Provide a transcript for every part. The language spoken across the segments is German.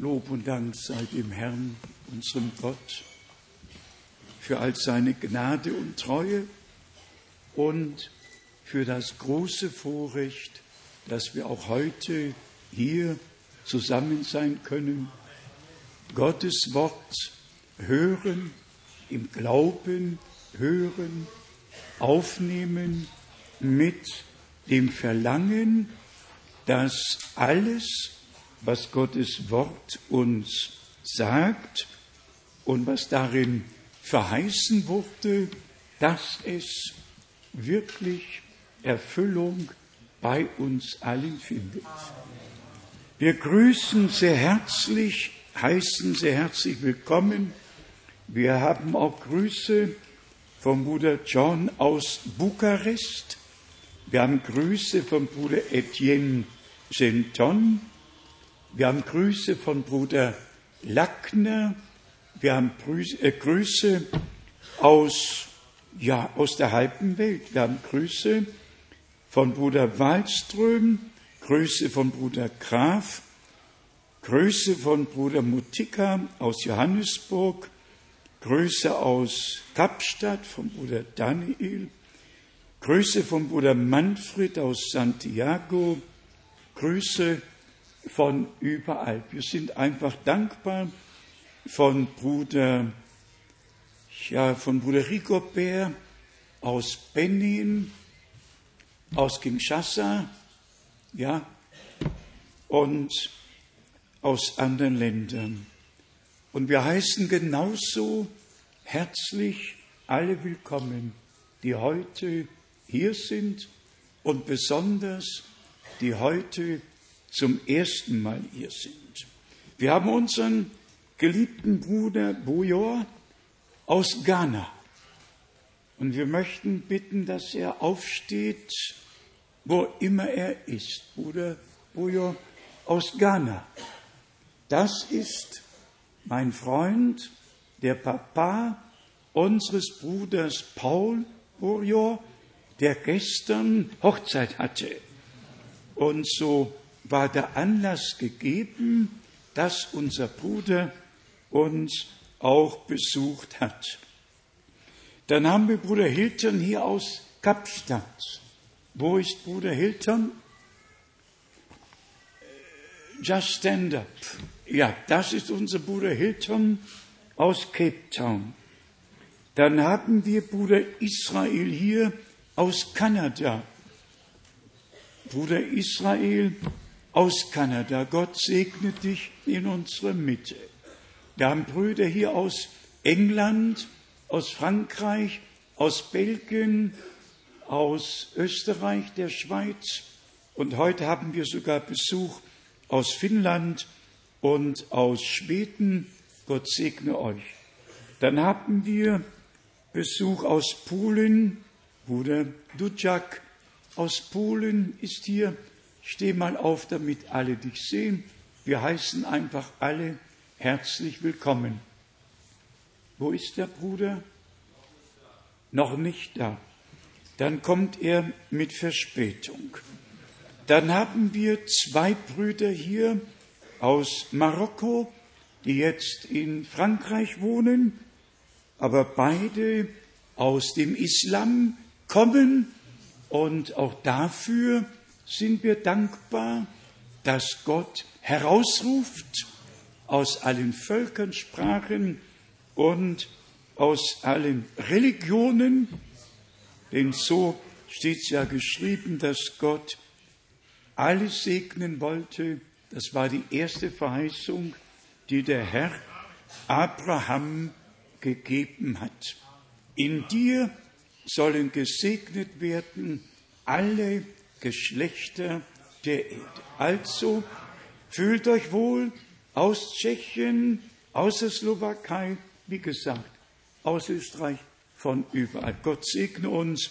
Lob und Dank sei dem Herrn, unserem Gott, für all seine Gnade und Treue und für das große Vorrecht, dass wir auch heute hier zusammen sein können, Gottes Wort hören, im Glauben hören, aufnehmen mit dem Verlangen, dass alles, was Gottes Wort uns sagt und was darin verheißen wurde, dass es wirklich Erfüllung bei uns allen findet. Wir grüßen sehr herzlich, heißen sehr herzlich willkommen. Wir haben auch Grüße vom Bruder John aus Bukarest. Wir haben Grüße vom Bruder Etienne Genton. Wir haben Grüße von Bruder Lackner. Wir haben äh, Grüße aus, ja, aus der halben Welt. Wir haben Grüße von Bruder Waldström, Grüße von Bruder Graf, Grüße von Bruder Mutika aus Johannesburg, Grüße aus Kapstadt von Bruder Daniel, Grüße von Bruder Manfred aus Santiago, Grüße von überall. Wir sind einfach dankbar von Bruder, ja, von Bruder Rigobert aus Benin, aus Kinshasa, ja, und aus anderen Ländern. Und wir heißen genauso herzlich alle willkommen, die heute hier sind und besonders die heute zum ersten Mal hier sind. Wir haben unseren geliebten Bruder Bujor aus Ghana. Und wir möchten bitten, dass er aufsteht, wo immer er ist. Bruder Bujor aus Ghana. Das ist mein Freund, der Papa unseres Bruders Paul Bujor, der gestern Hochzeit hatte. Und so war der Anlass gegeben, dass unser Bruder uns auch besucht hat. Dann haben wir Bruder Hilton hier aus Kapstadt. Wo ist Bruder Hilton? Just Stand Up. Ja, das ist unser Bruder Hilton aus Cape Town. Dann haben wir Bruder Israel hier aus Kanada. Bruder Israel aus Kanada, Gott segne dich in unserer Mitte. Wir haben Brüder hier aus England, aus Frankreich, aus Belgien, aus Österreich, der Schweiz und heute haben wir sogar Besuch aus Finnland und aus Schweden. Gott segne euch. Dann haben wir Besuch aus Polen, Bruder Dudjak aus Polen ist hier. Steh mal auf, damit alle dich sehen. Wir heißen einfach alle herzlich willkommen. Wo ist der Bruder? Noch nicht da. Dann kommt er mit Verspätung. Dann haben wir zwei Brüder hier aus Marokko, die jetzt in Frankreich wohnen, aber beide aus dem Islam kommen und auch dafür sind wir dankbar, dass Gott herausruft aus allen Völkern, Sprachen und aus allen Religionen, denn so steht es ja geschrieben, dass Gott alles segnen wollte. Das war die erste Verheißung, die der Herr Abraham gegeben hat. In dir sollen gesegnet werden alle Geschlechter der Erde. Also fühlt euch wohl aus Tschechien, aus der Slowakei, wie gesagt, aus Österreich, von überall. Gott segne uns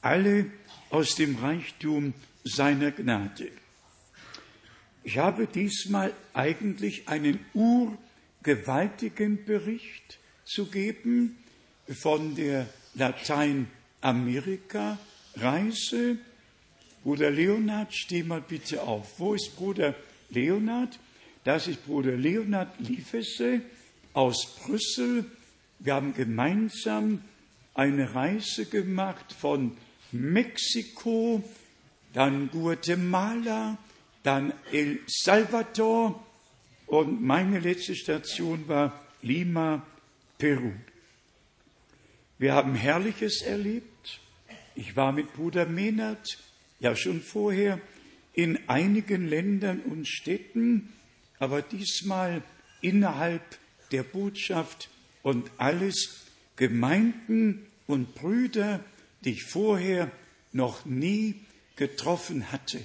alle aus dem Reichtum seiner Gnade. Ich habe diesmal eigentlich einen urgewaltigen Bericht zu geben von der Lateinamerika-Reise. Bruder Leonard, steh mal bitte auf. Wo ist Bruder Leonard? Das ist Bruder Leonhard Liefesse aus Brüssel. Wir haben gemeinsam eine Reise gemacht von Mexiko, dann Guatemala, dann El Salvador und meine letzte Station war Lima, Peru. Wir haben Herrliches erlebt. Ich war mit Bruder Menard ja schon vorher in einigen Ländern und Städten, aber diesmal innerhalb der Botschaft und alles Gemeinden und Brüder, die ich vorher noch nie getroffen hatte.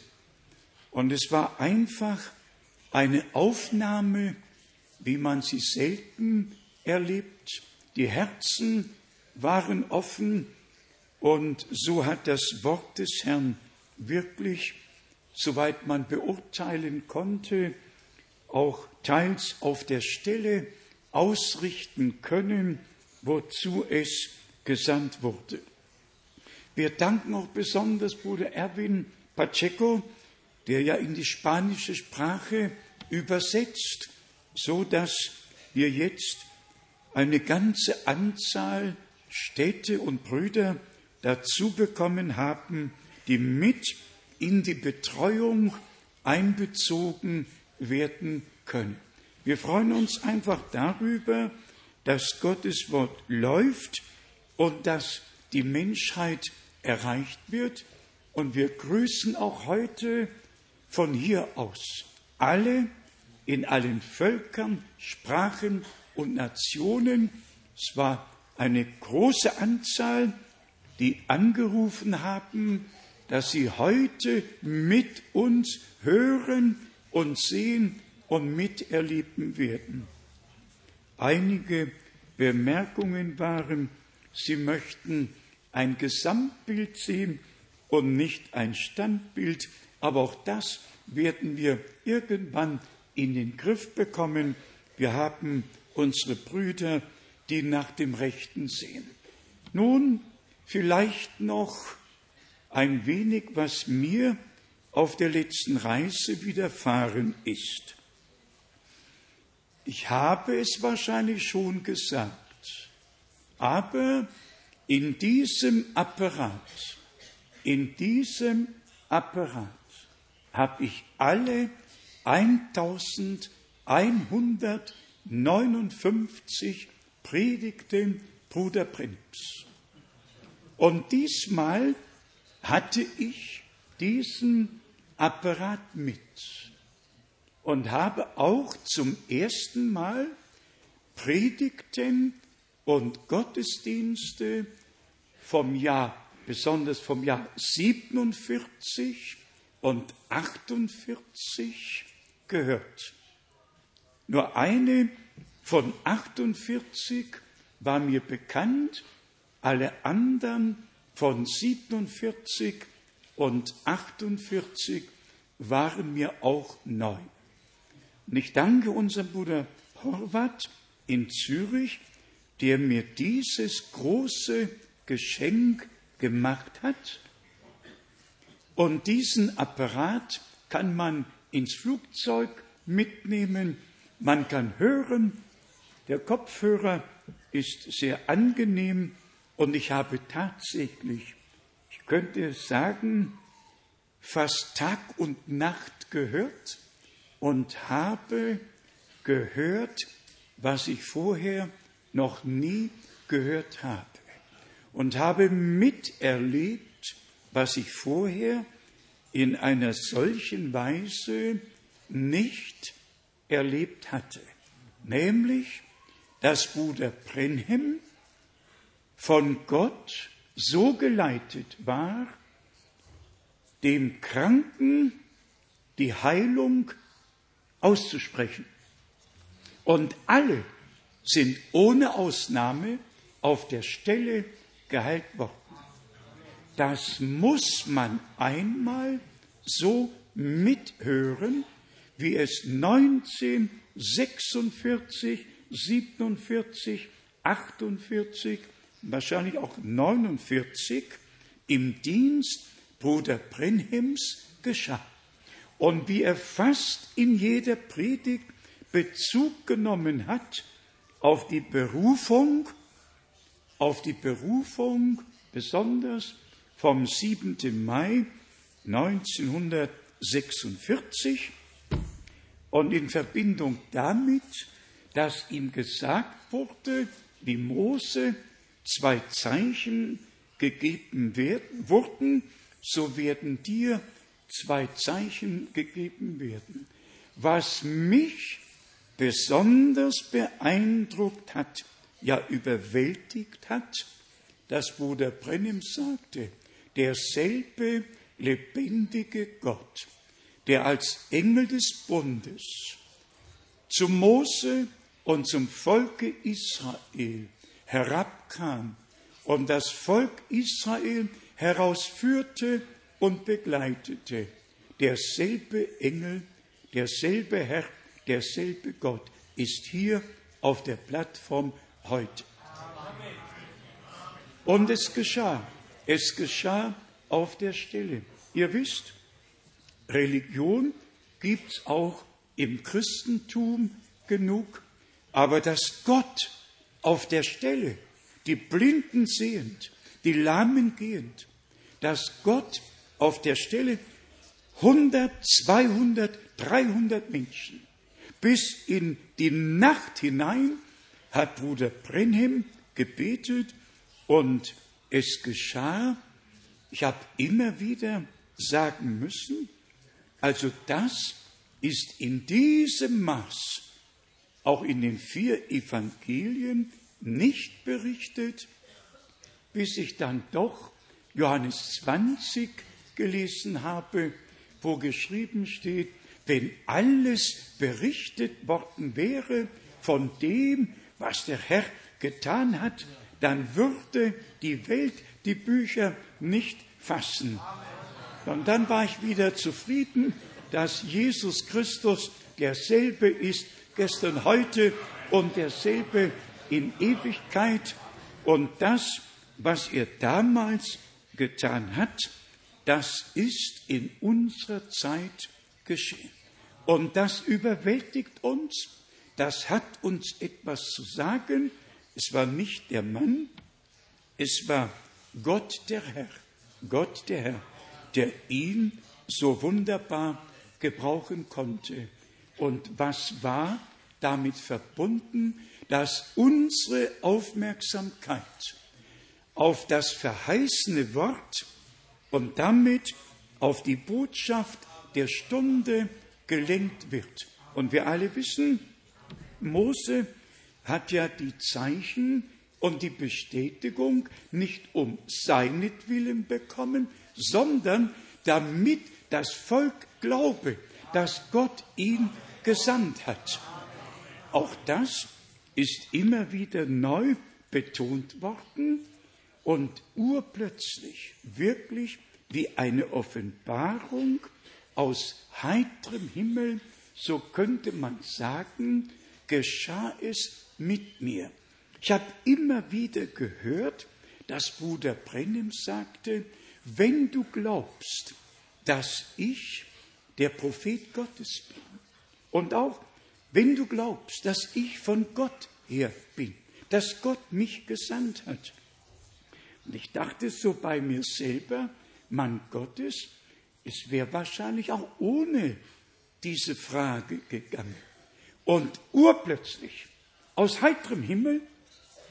Und es war einfach eine Aufnahme, wie man sie selten erlebt. Die Herzen waren offen und so hat das Wort des Herrn wirklich, soweit man beurteilen konnte, auch teils auf der Stelle ausrichten können, wozu es gesandt wurde. Wir danken auch besonders Bruder Erwin Pacheco, der ja in die spanische Sprache übersetzt, so dass wir jetzt eine ganze Anzahl Städte und Brüder dazu bekommen haben, die mit in die Betreuung einbezogen werden können. Wir freuen uns einfach darüber, dass Gottes Wort läuft und dass die Menschheit erreicht wird. Und wir grüßen auch heute von hier aus alle in allen Völkern, Sprachen und Nationen. Es war eine große Anzahl, die angerufen haben, dass sie heute mit uns hören und sehen und miterleben werden. Einige Bemerkungen waren, sie möchten ein Gesamtbild sehen und nicht ein Standbild, aber auch das werden wir irgendwann in den Griff bekommen. Wir haben unsere Brüder, die nach dem Rechten sehen. Nun vielleicht noch ein wenig, was mir auf der letzten Reise widerfahren ist. Ich habe es wahrscheinlich schon gesagt, aber in diesem Apparat, in diesem Apparat habe ich alle 1159 Predigten Bruder Prinz. Und diesmal hatte ich diesen Apparat mit und habe auch zum ersten Mal Predigten und Gottesdienste vom Jahr, besonders vom Jahr 47 und 48 gehört. Nur eine von 48 war mir bekannt, alle anderen von 47 und 48 waren mir auch neu. Und ich danke unserem Bruder Horvath in Zürich, der mir dieses große Geschenk gemacht hat. Und diesen Apparat kann man ins Flugzeug mitnehmen, man kann hören, der Kopfhörer ist sehr angenehm und ich habe tatsächlich, ich könnte sagen, fast Tag und Nacht gehört und habe gehört, was ich vorher noch nie gehört habe. Und habe miterlebt, was ich vorher in einer solchen Weise nicht erlebt hatte, nämlich, dass Bruder Brenhem von Gott so geleitet war, dem Kranken die Heilung auszusprechen. Und alle sind ohne Ausnahme auf der Stelle geheilt worden. Das muss man einmal so mithören, wie es 1946, 47, 48, wahrscheinlich auch 49 im Dienst Bruder Brenhims geschah. und wie er fast in jeder Predigt Bezug genommen hat auf die Berufung, auf die Berufung besonders vom 7. Mai 1946 und in Verbindung damit, dass ihm gesagt wurde, wie Mose zwei Zeichen gegeben werden, wurden, so werden dir zwei Zeichen gegeben werden. Was mich besonders beeindruckt hat, ja überwältigt hat, dass Bruder Brennim sagte, derselbe lebendige Gott, der als Engel des Bundes zu Mose und zum Volke Israel herabkam und das Volk Israel herausführte und begleitete. Derselbe Engel, derselbe Herr, derselbe Gott ist hier auf der Plattform heute. Und es geschah, es geschah auf der Stelle. Ihr wisst, Religion gibt es auch im Christentum genug, aber dass Gott auf der Stelle die Blinden sehend, die Lahmen gehend, dass Gott auf der Stelle 100, 200, 300 Menschen bis in die Nacht hinein hat Bruder Brenhem gebetet und es geschah. Ich habe immer wieder sagen müssen, also das ist in diesem Maß auch in den vier Evangelien nicht berichtet, bis ich dann doch Johannes 20 gelesen habe, wo geschrieben steht, wenn alles berichtet worden wäre von dem, was der Herr getan hat, dann würde die Welt die Bücher nicht fassen. Und dann war ich wieder zufrieden, dass Jesus Christus derselbe ist, gestern, heute und derselbe in Ewigkeit. Und das, was er damals getan hat, das ist in unserer Zeit geschehen. Und das überwältigt uns, das hat uns etwas zu sagen. Es war nicht der Mann, es war Gott der Herr, Gott der Herr, der ihn so wunderbar gebrauchen konnte. Und was war damit verbunden? Dass unsere Aufmerksamkeit auf das verheißene Wort und damit auf die Botschaft der Stunde gelenkt wird. Und wir alle wissen, Mose hat ja die Zeichen und die Bestätigung nicht um seinetwillen bekommen, sondern damit das Volk glaube, dass Gott ihn gesandt hat. Auch das ist immer wieder neu betont worden und urplötzlich, wirklich wie eine Offenbarung aus heiterem Himmel, so könnte man sagen, geschah es mit mir. Ich habe immer wieder gehört, dass Bruder Brennim sagte, wenn du glaubst, dass ich der Prophet Gottes bin und auch wenn du glaubst, dass ich von Gott her bin, dass Gott mich gesandt hat, und ich dachte so bei mir selber, Mann Gottes, es wäre wahrscheinlich auch ohne diese Frage gegangen. Und urplötzlich, aus heiterem Himmel,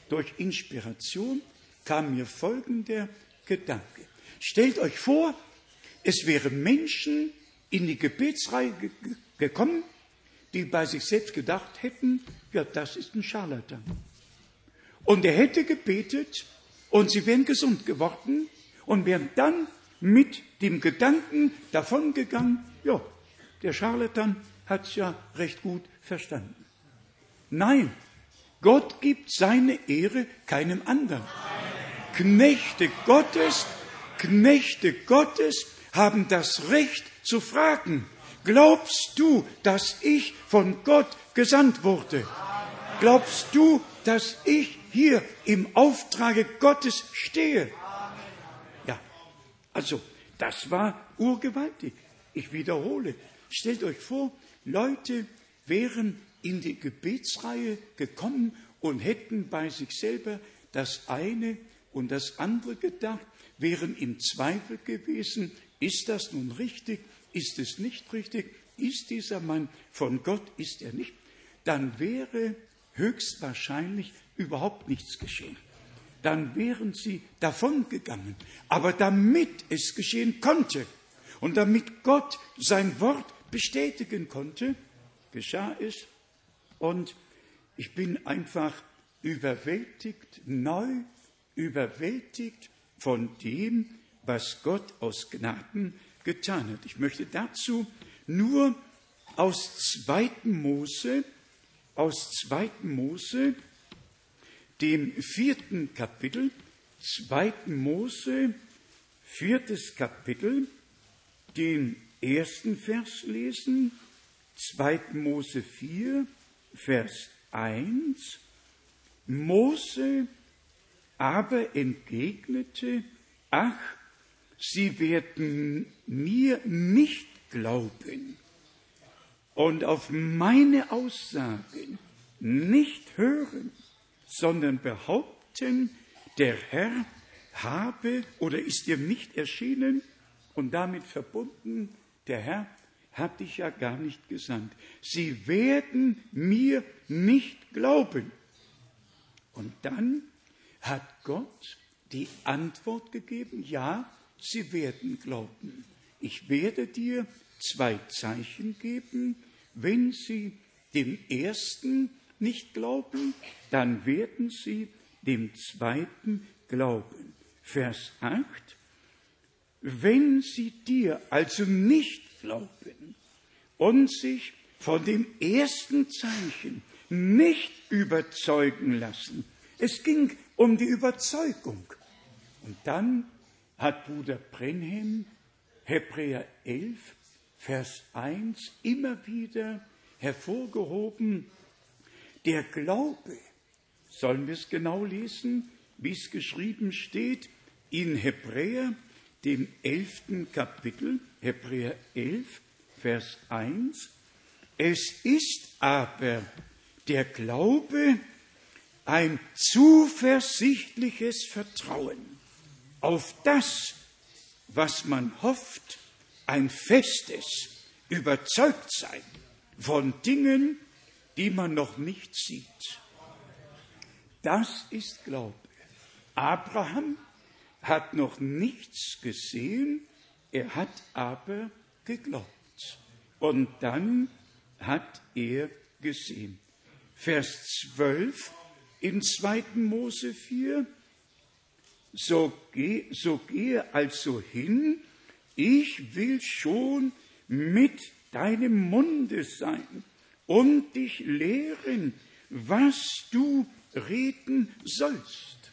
durch Inspiration, kam mir folgender Gedanke. Stellt euch vor, es wären Menschen in die Gebetsreihe gekommen, die bei sich selbst gedacht hätten, ja, das ist ein Scharlatan. Und er hätte gebetet, und sie wären gesund geworden und wären dann mit dem Gedanken davongegangen, ja, der Scharlatan hat es ja recht gut verstanden. Nein, Gott gibt seine Ehre keinem anderen. Knechte Gottes, Knechte Gottes haben das Recht zu fragen, glaubst du, dass ich von Gott gesandt wurde? Glaubst du, dass ich hier im Auftrage Gottes stehe. Ja, also das war urgewaltig. Ich wiederhole, Stellt euch vor, Leute wären in die Gebetsreihe gekommen und hätten bei sich selber das eine und das andere gedacht, wären im Zweifel gewesen, ist das nun richtig, ist es nicht richtig, ist dieser Mann von Gott, ist er nicht, dann wäre höchstwahrscheinlich überhaupt nichts geschehen. Dann wären sie davongegangen. Aber damit es geschehen konnte und damit Gott sein Wort bestätigen konnte, geschah es. Und ich bin einfach überwältigt, neu überwältigt von dem, was Gott aus Gnaden getan hat. Ich möchte dazu nur aus 2. Mose, aus 2. Mose, dem vierten Kapitel, 2. Mose, viertes Kapitel, den ersten Vers lesen, 2. Mose 4, Vers 1. Mose aber entgegnete, ach, sie werden mir nicht glauben und auf meine Aussagen nicht hören, sondern behaupten, der Herr habe oder ist dir nicht erschienen und damit verbunden, der Herr hat dich ja gar nicht gesandt. Sie werden mir nicht glauben. Und dann hat Gott die Antwort gegeben, ja, sie werden glauben. Ich werde dir zwei Zeichen geben. Wenn sie dem ersten nicht glauben, dann werden sie dem zweiten glauben. Vers 8. Wenn sie dir also nicht glauben und sich von dem ersten Zeichen nicht überzeugen lassen, es ging um die Überzeugung. Und dann hat Bruder Brenhem Hebräer 11, Vers 1 immer wieder hervorgehoben. Der Glaube, sollen wir es genau lesen, wie es geschrieben steht, in Hebräer, dem elften Kapitel, Hebräer 11, Vers 1. Es ist aber der Glaube ein zuversichtliches Vertrauen auf das, was man hofft, ein festes Überzeugtsein von Dingen, die man noch nicht sieht. Das ist Glaube. Abraham hat noch nichts gesehen, er hat aber geglaubt. Und dann hat er gesehen. Vers 12 in 2. Mose 4, so, geh, so gehe also hin, ich will schon mit deinem Munde sein und dich lehren, was du reden sollst.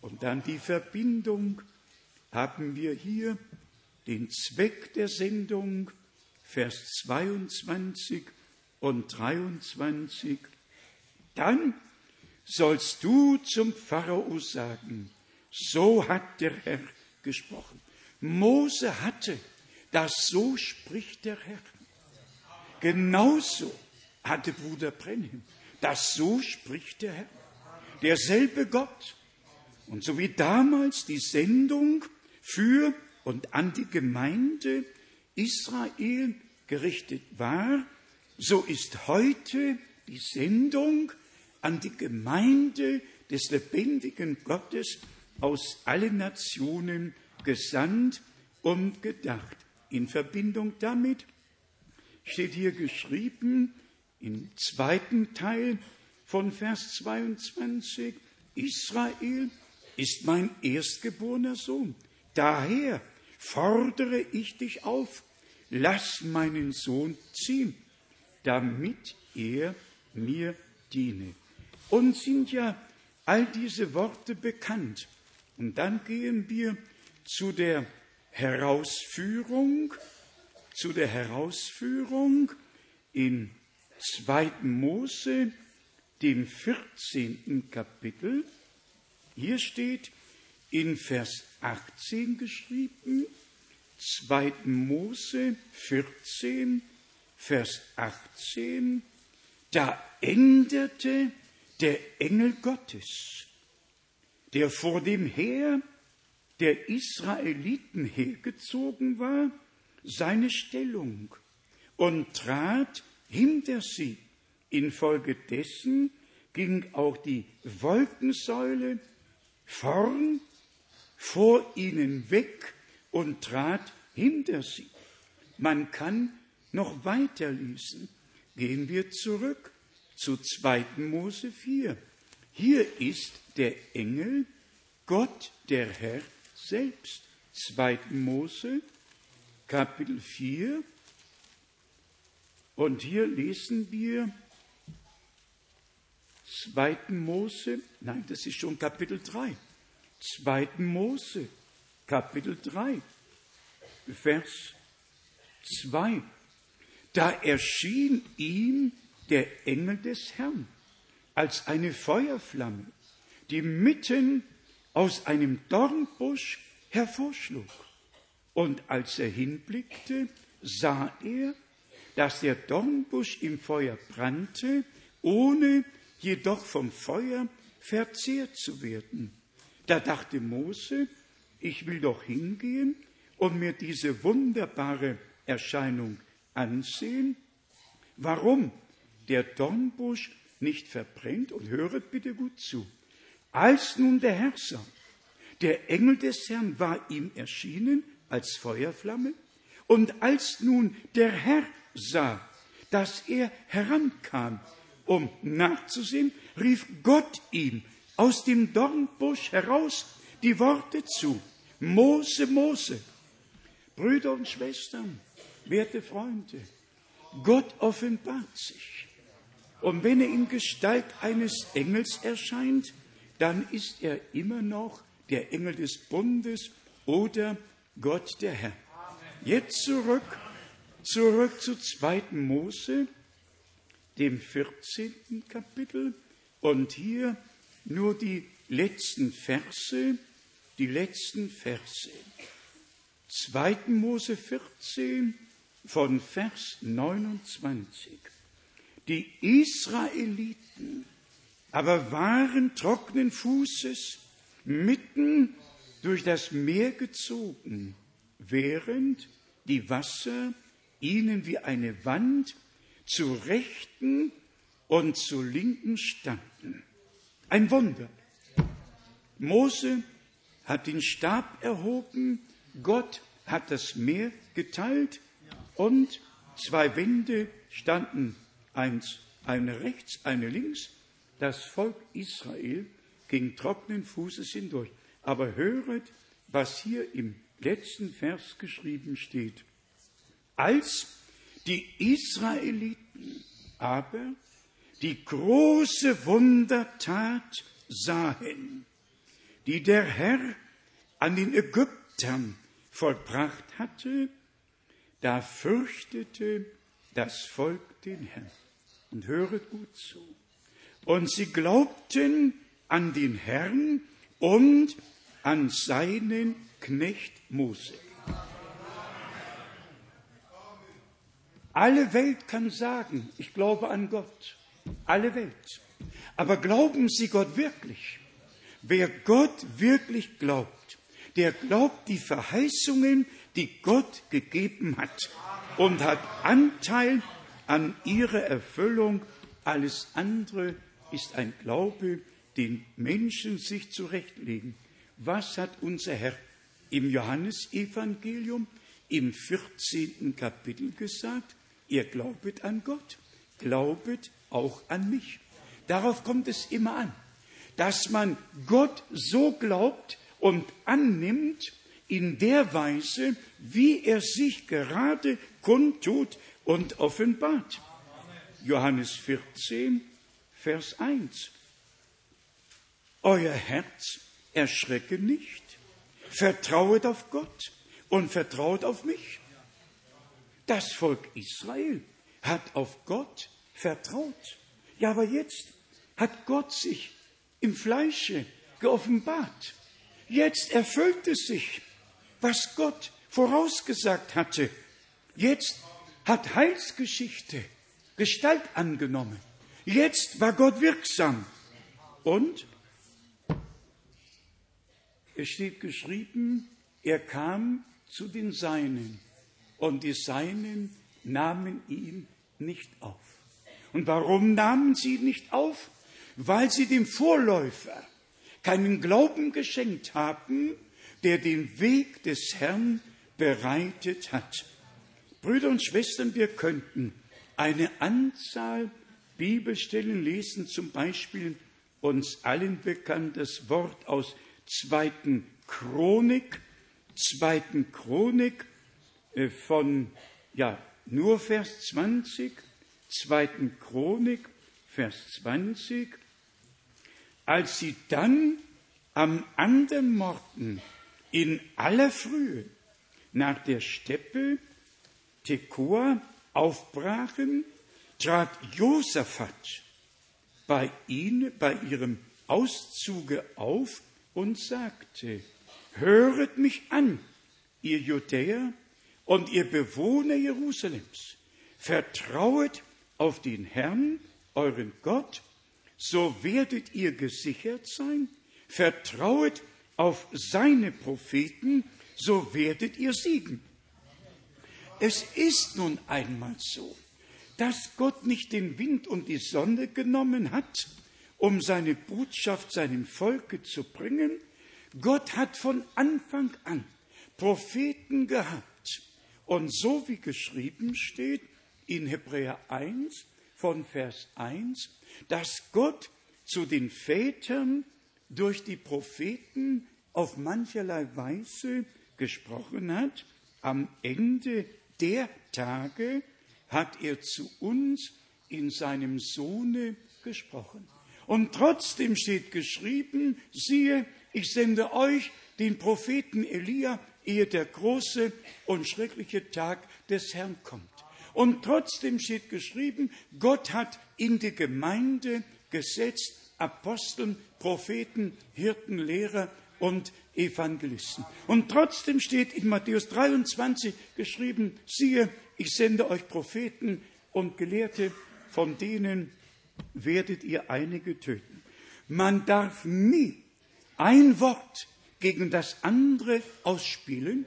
Und dann die Verbindung haben wir hier den Zweck der Sendung, Vers 22 und 23. Dann sollst du zum Pharao sagen, so hat der Herr gesprochen. Mose hatte das so spricht der Herr. Genauso hatte Bruder Brenhem. Das so spricht der Herr. Derselbe Gott. Und so wie damals die Sendung für und an die Gemeinde Israel gerichtet war, so ist heute die Sendung an die Gemeinde des lebendigen Gottes aus allen Nationen gesandt und gedacht. In Verbindung damit steht hier geschrieben im zweiten Teil von Vers 22, Israel ist mein erstgeborener Sohn. Daher fordere ich dich auf, lass meinen Sohn ziehen, damit er mir diene. Uns sind ja all diese Worte bekannt. Und dann gehen wir zu der Herausführung, zu der Herausführung in 2. Mose, dem 14. Kapitel. Hier steht in Vers 18 geschrieben, 2. Mose 14, Vers 18, da änderte der Engel Gottes, der vor dem Heer der Israeliten hergezogen war, seine Stellung und trat hinter sie. Infolgedessen ging auch die Wolkensäule vorn vor ihnen weg und trat hinter sie. Man kann noch weiter lesen. Gehen wir zurück zu 2. Mose 4. Hier ist der Engel, Gott der Herr selbst. 2. Mose, Kapitel 4. Und hier lesen wir 2. Mose, nein, das ist schon Kapitel 3. 2. Mose, Kapitel 3, Vers 2. Da erschien ihm der Engel des Herrn als eine Feuerflamme, die mitten aus einem Dornbusch hervorschlug. Und als er hinblickte, sah er, dass der Dornbusch im Feuer brannte, ohne jedoch vom Feuer verzehrt zu werden. Da dachte Mose, ich will doch hingehen und mir diese wunderbare Erscheinung ansehen, warum der Dornbusch nicht verbrennt. Und höret bitte gut zu. Als nun der Herr sah, der Engel des Herrn war ihm erschienen als Feuerflamme, und als nun der Herr sah, dass er herankam, um nachzusehen, rief Gott ihm aus dem Dornbusch heraus die Worte zu. Mose, Mose. Brüder und Schwestern, werte Freunde, Gott offenbart sich. Und wenn er in Gestalt eines Engels erscheint, dann ist er immer noch der Engel des Bundes oder Gott der Herr. Jetzt zurück, zurück zu 2. Mose, dem 14. Kapitel und hier nur die letzten Verse, die letzten Verse. 2. Mose 14 von Vers 29. Die Israeliten aber waren trockenen Fußes mitten durch das Meer gezogen, während die Wasser ihnen wie eine Wand zu Rechten und zu Linken standen. Ein Wunder. Mose hat den Stab erhoben, Gott hat das Meer geteilt und zwei Wände standen, eins, eine rechts, eine links. Das Volk Israel ging trockenen Fußes hindurch. Aber höret, was hier im letzten Vers geschrieben steht. Als die Israeliten aber die große Wundertat sahen, die der Herr an den Ägyptern vollbracht hatte, da fürchtete das Volk den Herrn. Und höret gut zu. Und sie glaubten an den Herrn und an seinen Knecht Mose. Alle Welt kann sagen, ich glaube an Gott. Alle Welt. Aber glauben Sie Gott wirklich? Wer Gott wirklich glaubt, der glaubt die Verheißungen, die Gott gegeben hat und hat Anteil an ihrer Erfüllung. Alles andere ist ein Glaube, den Menschen sich zurechtlegen. Was hat unser Herr im Johannesevangelium im 14. Kapitel gesagt? Ihr glaubet an Gott, glaubet auch an mich. Darauf kommt es immer an, dass man Gott so glaubt und annimmt in der Weise, wie er sich gerade kundtut und offenbart. Johannes 14, Vers 1. Euer Herz erschrecke nicht, vertrauet auf Gott und vertraut auf mich. Das Volk Israel hat auf Gott vertraut. Ja, aber jetzt hat Gott sich im Fleische geoffenbart. Jetzt erfüllt es sich, was Gott vorausgesagt hatte. Jetzt hat Heilsgeschichte Gestalt angenommen. Jetzt war Gott wirksam. Und es steht geschrieben, er kam zu den Seinen und die Seinen nahmen ihn nicht auf. Und warum nahmen sie ihn nicht auf? Weil sie dem Vorläufer keinen Glauben geschenkt haben, der den Weg des Herrn bereitet hat. Brüder und Schwestern, wir könnten eine Anzahl Bibelstellen lesen, zum Beispiel uns allen bekanntes Wort aus zweiten Chronik, zweiten Chronik äh, von, ja, nur Vers 20, zweiten Chronik, Vers 20, als sie dann am anderen Morgen in aller Frühe nach der Steppe Tekoa aufbrachen, trat Josaphat bei ihnen, bei ihrem Auszuge auf und sagte, Höret mich an, ihr Judäer und ihr Bewohner Jerusalems, vertrauet auf den Herrn, euren Gott, so werdet ihr gesichert sein, vertrauet auf seine Propheten, so werdet ihr siegen. Es ist nun einmal so, dass Gott nicht den Wind und die Sonne genommen hat, um seine Botschaft seinem Volke zu bringen. Gott hat von Anfang an Propheten gehabt. Und so wie geschrieben steht in Hebräer 1 von Vers 1, dass Gott zu den Vätern durch die Propheten auf mancherlei Weise gesprochen hat, am Ende der Tage hat er zu uns in seinem Sohne gesprochen. Und trotzdem steht geschrieben, siehe, ich sende euch den Propheten Elia, ehe der große und schreckliche Tag des Herrn kommt. Und trotzdem steht geschrieben, Gott hat in die Gemeinde gesetzt Aposteln, Propheten, Hirten, Lehrer und Evangelisten. Und trotzdem steht in Matthäus 23 geschrieben, siehe, ich sende euch Propheten und Gelehrte, von denen werdet ihr einige töten. Man darf nie ein Wort gegen das andere ausspielen.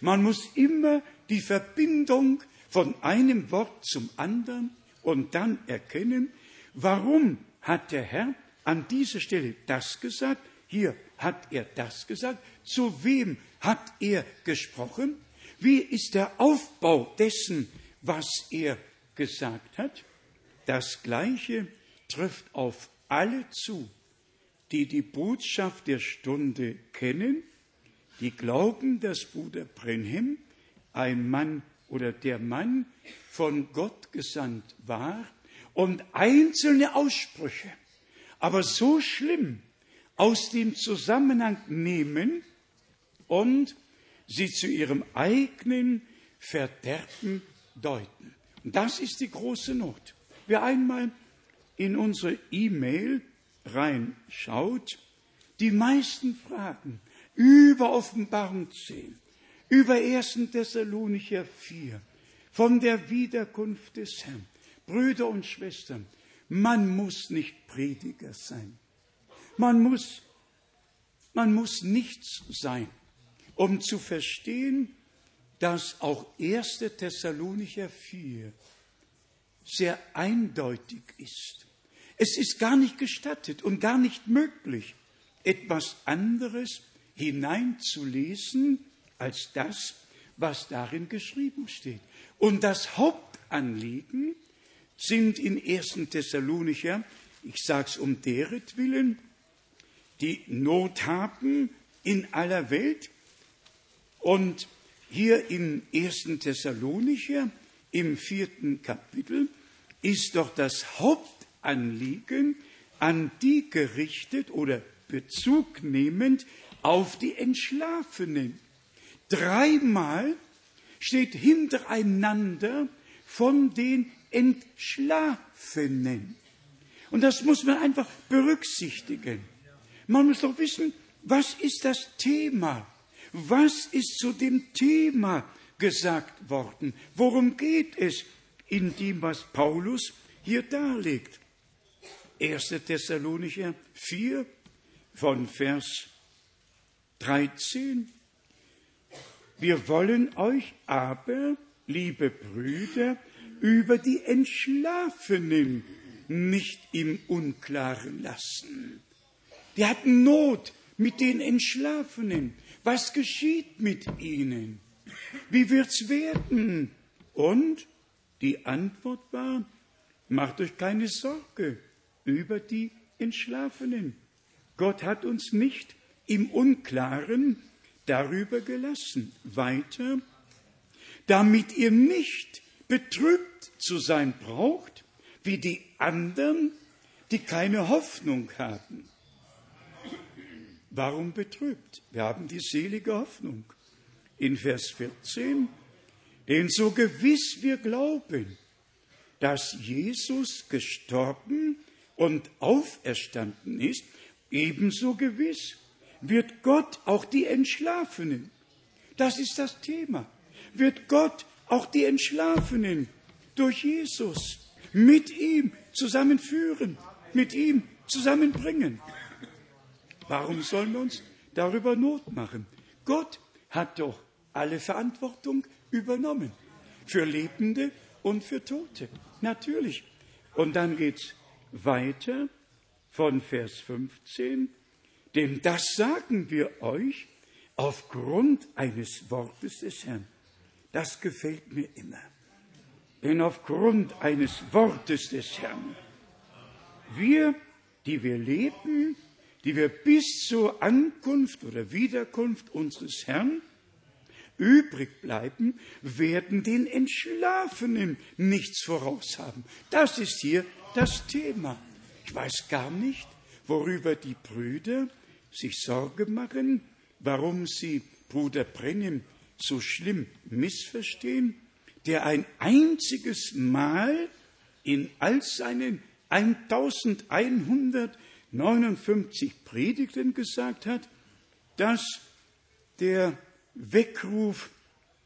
Man muss immer die Verbindung von einem Wort zum anderen und dann erkennen, warum hat der Herr an dieser Stelle das gesagt, hier hat er das gesagt, zu wem hat er gesprochen, wie ist der Aufbau dessen, was er gesagt hat. Das Gleiche trifft auf alle zu, die die Botschaft der Stunde kennen, die glauben, dass Bruder Brenhem ein Mann oder der Mann von Gott gesandt war und einzelne Aussprüche, aber so schlimm aus dem Zusammenhang nehmen und sie zu ihrem eigenen Verderben deuten. Und das ist die große Not. Wer einmal in unsere E-Mail reinschaut, die meisten Fragen über Offenbarung 10, über 1. Thessalonicher 4, von der Wiederkunft des Herrn. Brüder und Schwestern, man muss nicht Prediger sein. Man muss, man muss nichts sein, um zu verstehen, dass auch 1. Thessalonicher 4 sehr eindeutig ist. Es ist gar nicht gestattet und gar nicht möglich, etwas anderes hineinzulesen als das, was darin geschrieben steht. Und das Hauptanliegen sind in 1. Thessalonicher, ich sage es um deretwillen, die Not haben in aller Welt. Und hier im 1. Thessalonicher, im vierten Kapitel, ist doch das Hauptanliegen an die gerichtet oder Bezug nehmend auf die Entschlafenen. Dreimal steht hintereinander von den Entschlafenen. Und das muss man einfach berücksichtigen. Man muss doch wissen, was ist das Thema? Was ist zu dem Thema gesagt worden. Worum geht es in dem, was Paulus hier darlegt? 1. Thessalonicher 4 von Vers 13. Wir wollen euch aber, liebe Brüder, über die Entschlafenen nicht im Unklaren lassen. Die hatten Not mit den Entschlafenen. Was geschieht mit ihnen? Wie wird's werden? Und die Antwort war, macht euch keine Sorge über die Entschlafenen. Gott hat uns nicht im Unklaren darüber gelassen. Weiter, damit ihr nicht betrübt zu sein braucht, wie die anderen, die keine Hoffnung haben. Warum betrübt? Wir haben die selige Hoffnung. In Vers 14, denn so gewiss wir glauben, dass Jesus gestorben und auferstanden ist, ebenso gewiss wird Gott auch die Entschlafenen, das ist das Thema, wird Gott auch die Entschlafenen durch Jesus mit ihm zusammenführen, mit ihm zusammenbringen. Warum sollen wir uns darüber Not machen? Gott hat doch alle Verantwortung übernommen. Für Lebende und für Tote. Natürlich. Und dann geht's weiter von Vers 15. Denn das sagen wir euch aufgrund eines Wortes des Herrn. Das gefällt mir immer. Denn aufgrund eines Wortes des Herrn, wir, die wir leben, die wir bis zur Ankunft oder Wiederkunft unseres Herrn übrig bleiben, werden den Entschlafenen nichts voraus haben. Das ist hier das Thema. Ich weiß gar nicht, worüber die Brüder sich Sorge machen, warum sie Bruder Brennim so schlimm missverstehen, der ein einziges Mal in all seinen 1159 Predigten gesagt hat, dass der Weckruf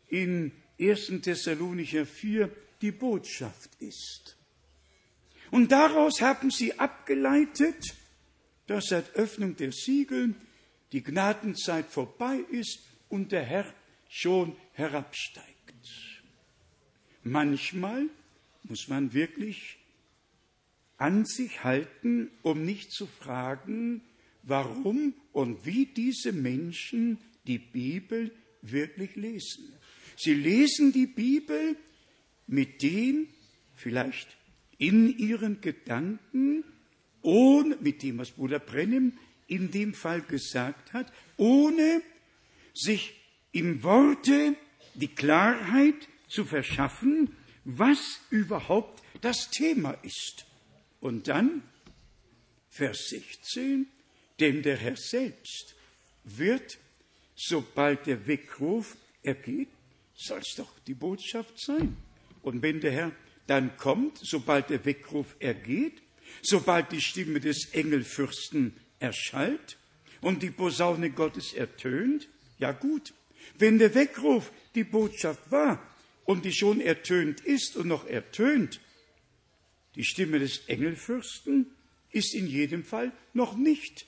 in 1. Thessalonicher 4 die Botschaft ist. Und daraus haben sie abgeleitet, dass seit Öffnung der Siegel die Gnadenzeit vorbei ist und der Herr schon herabsteigt. Manchmal muss man wirklich an sich halten, um nicht zu fragen, warum und wie diese Menschen die Bibel wirklich lesen. Sie lesen die Bibel mit dem, vielleicht in ihren Gedanken, ohne, mit dem, was Bruder Brennim in dem Fall gesagt hat, ohne sich im Worte die Klarheit zu verschaffen, was überhaupt das Thema ist. Und dann Vers 16, denn der Herr selbst wird, sobald der Weckruf ergeht, soll es doch die Botschaft sein. Und wenn der Herr dann kommt, sobald der Weckruf ergeht, sobald die Stimme des Engelfürsten erschallt und die Posaune Gottes ertönt, ja gut, wenn der Weckruf die Botschaft war und die schon ertönt ist und noch ertönt, die Stimme des Engelfürsten ist in jedem Fall noch nicht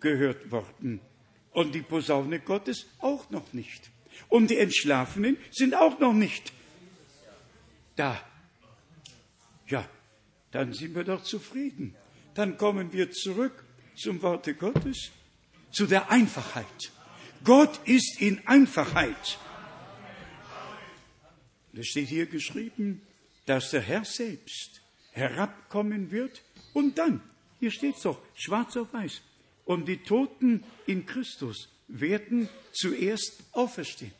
gehört worden und die Posaune Gottes auch noch nicht. Und die Entschlafenen sind auch noch nicht da. Ja, dann sind wir doch zufrieden. Dann kommen wir zurück zum Worte Gottes, zu der Einfachheit. Gott ist in Einfachheit. Es steht hier geschrieben, dass der Herr selbst herabkommen wird. Und dann, hier steht es doch, schwarz auf weiß, und die Toten in Christus werden zuerst auferstehen.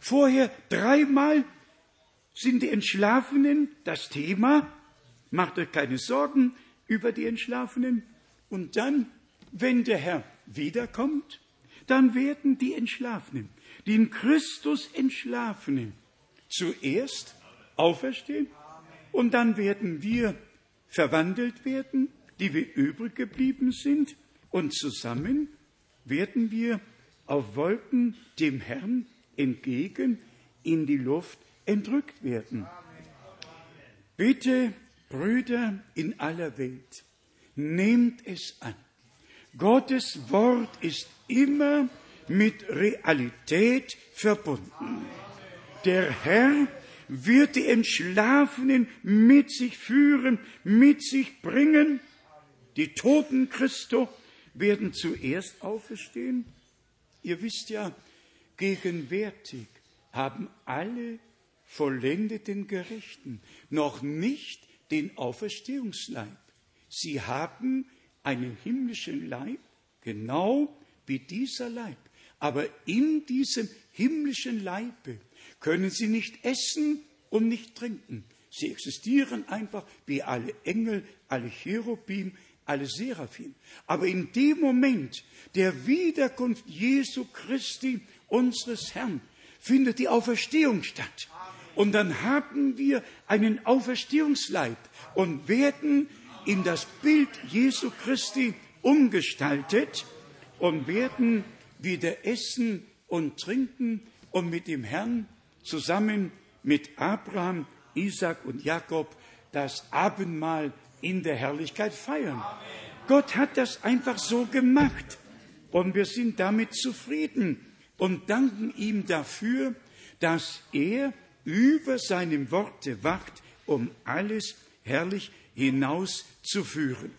Vorher dreimal sind die Entschlafenen das Thema, macht euch keine Sorgen über die Entschlafenen, und dann, wenn der Herr wiederkommt, dann werden die Entschlafenen, die in Christus Entschlafenen, zuerst auferstehen und dann werden wir verwandelt werden, die wir übrig geblieben sind und zusammen werden wir auf Wolken dem Herrn entgegen in die Luft entrückt werden. Bitte, Brüder in aller Welt, nehmt es an. Gottes Wort ist immer mit Realität verbunden. Der Herr wird die Entschlafenen mit sich führen, mit sich bringen. Die Toten Christo werden zuerst auferstehen. Ihr wisst ja, gegenwärtig haben alle vollendeten Gerechten noch nicht den Auferstehungsleib. Sie haben einen himmlischen Leib, genau wie dieser Leib. Aber in diesem himmlischen Leibe können sie nicht essen und nicht trinken. Sie existieren einfach wie alle Engel, alle Cherubim, alle Seraphim. Aber in dem Moment der Wiederkunft Jesu Christi, unseres Herrn, findet die Auferstehung statt. Und dann haben wir einen Auferstehungsleib und werden in das Bild Jesu Christi umgestaltet und werden wieder essen und trinken und mit dem Herrn zusammen mit Abraham, Isaac und Jakob das Abendmahl in der Herrlichkeit feiern. Gott hat das einfach so gemacht und wir sind damit zufrieden und danken ihm dafür, dass er über seinem Worte wacht, um alles herrlich hinauszuführen.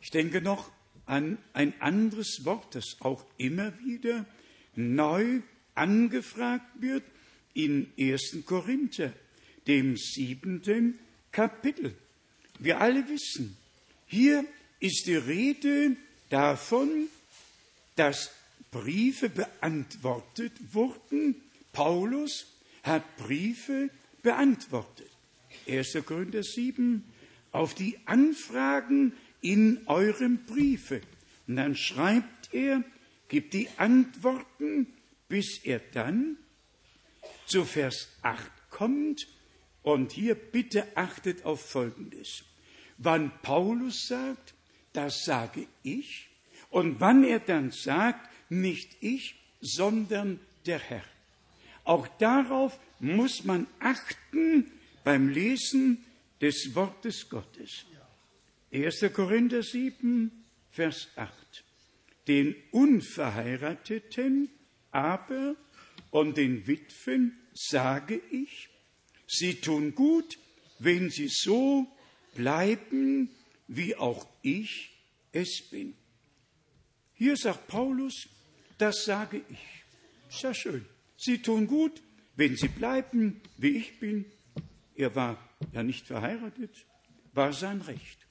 Ich denke noch an ein anderes Wort, das auch immer wieder neu angefragt wird in 1. Korinther, dem siebenten Kapitel. Wir alle wissen, hier ist die Rede davon, dass Briefe beantwortet wurden. Paulus hat Briefe beantwortet. 1. Korinther 7 auf die Anfragen in eurem Briefe. Und dann schreibt er, gibt die Antworten, bis er dann zu Vers 8 kommt. Und hier bitte achtet auf Folgendes. Wann Paulus sagt, das sage ich, und wann er dann sagt, nicht ich, sondern der Herr. Auch darauf muss man achten beim Lesen des Wortes Gottes. 1. Korinther 7, Vers 8. Den Unverheirateten aber und den Witwen sage ich, sie tun gut, wenn sie so bleiben, wie auch ich es bin. Hier sagt Paulus, das sage ich. Sehr schön. Sie tun gut, wenn sie bleiben, wie ich bin. Er war ja nicht verheiratet, war sein Recht.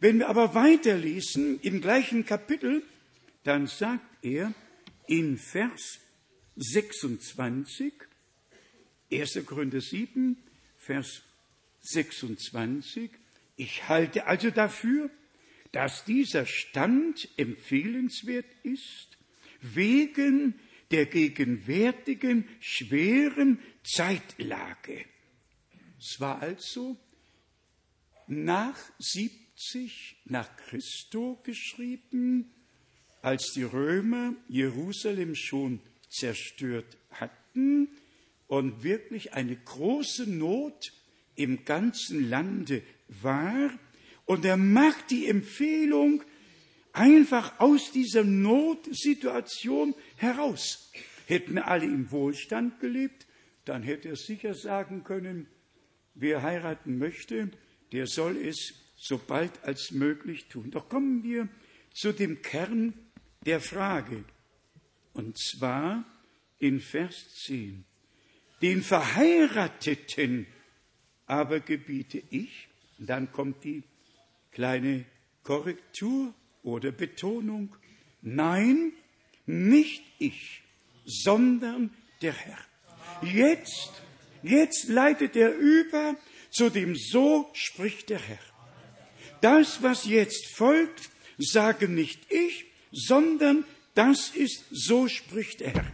Wenn wir aber weiterlesen im gleichen Kapitel, dann sagt er in Vers 26, 1. Korinther 7, Vers 26, ich halte also dafür, dass dieser Stand empfehlenswert ist, wegen der gegenwärtigen schweren Zeitlage. Es war also nach 70 nach Christo geschrieben, als die Römer Jerusalem schon zerstört hatten und wirklich eine große Not im ganzen Lande war. Und er macht die Empfehlung, einfach aus dieser Notsituation heraus. Hätten alle im Wohlstand gelebt, dann hätte er sicher sagen können, wer heiraten möchte, der soll es so bald als möglich tun. Doch kommen wir zu dem Kern der Frage. Und zwar in Vers 10. Den Verheirateten aber gebiete ich, dann kommt die kleine Korrektur oder Betonung, nein, nicht ich, sondern der Herr. Jetzt, jetzt leitet er über zu dem So spricht der Herr. Das, was jetzt folgt, sage nicht ich, sondern das ist So spricht der Herr.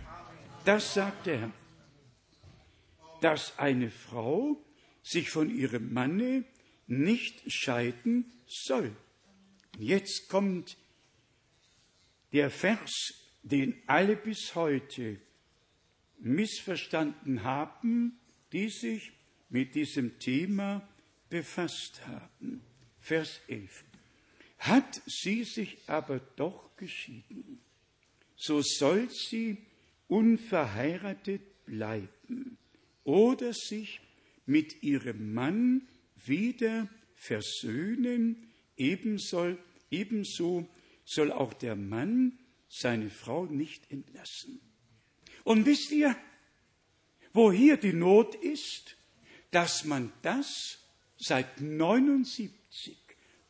Das sagt der Herr. Dass eine Frau sich von ihrem Manne nicht scheiden soll. Jetzt kommt der Vers, den alle bis heute missverstanden haben, die sich mit diesem Thema befasst haben. Vers 11. Hat sie sich aber doch geschieden, so soll sie unverheiratet bleiben oder sich mit ihrem Mann wieder versöhnen, ebenso, ebenso soll auch der Mann seine Frau nicht entlassen. Und wisst ihr, wo hier die Not ist, dass man das seit 79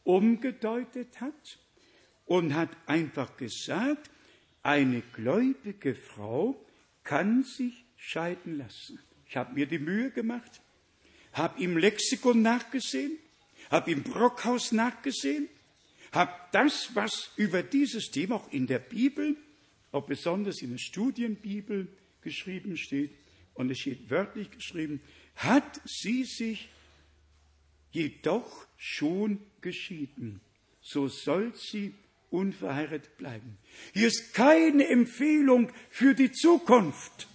umgedeutet hat und hat einfach gesagt, eine gläubige Frau kann sich scheiden lassen. Ich habe mir die Mühe gemacht, habe im Lexikon nachgesehen, habe im Brockhaus nachgesehen, habe das, was über dieses Thema auch in der Bibel, auch besonders in der Studienbibel geschrieben steht, und es steht wörtlich geschrieben, hat sie sich jedoch schon geschieden, so soll sie unverheiratet bleiben. Hier ist keine Empfehlung für die Zukunft,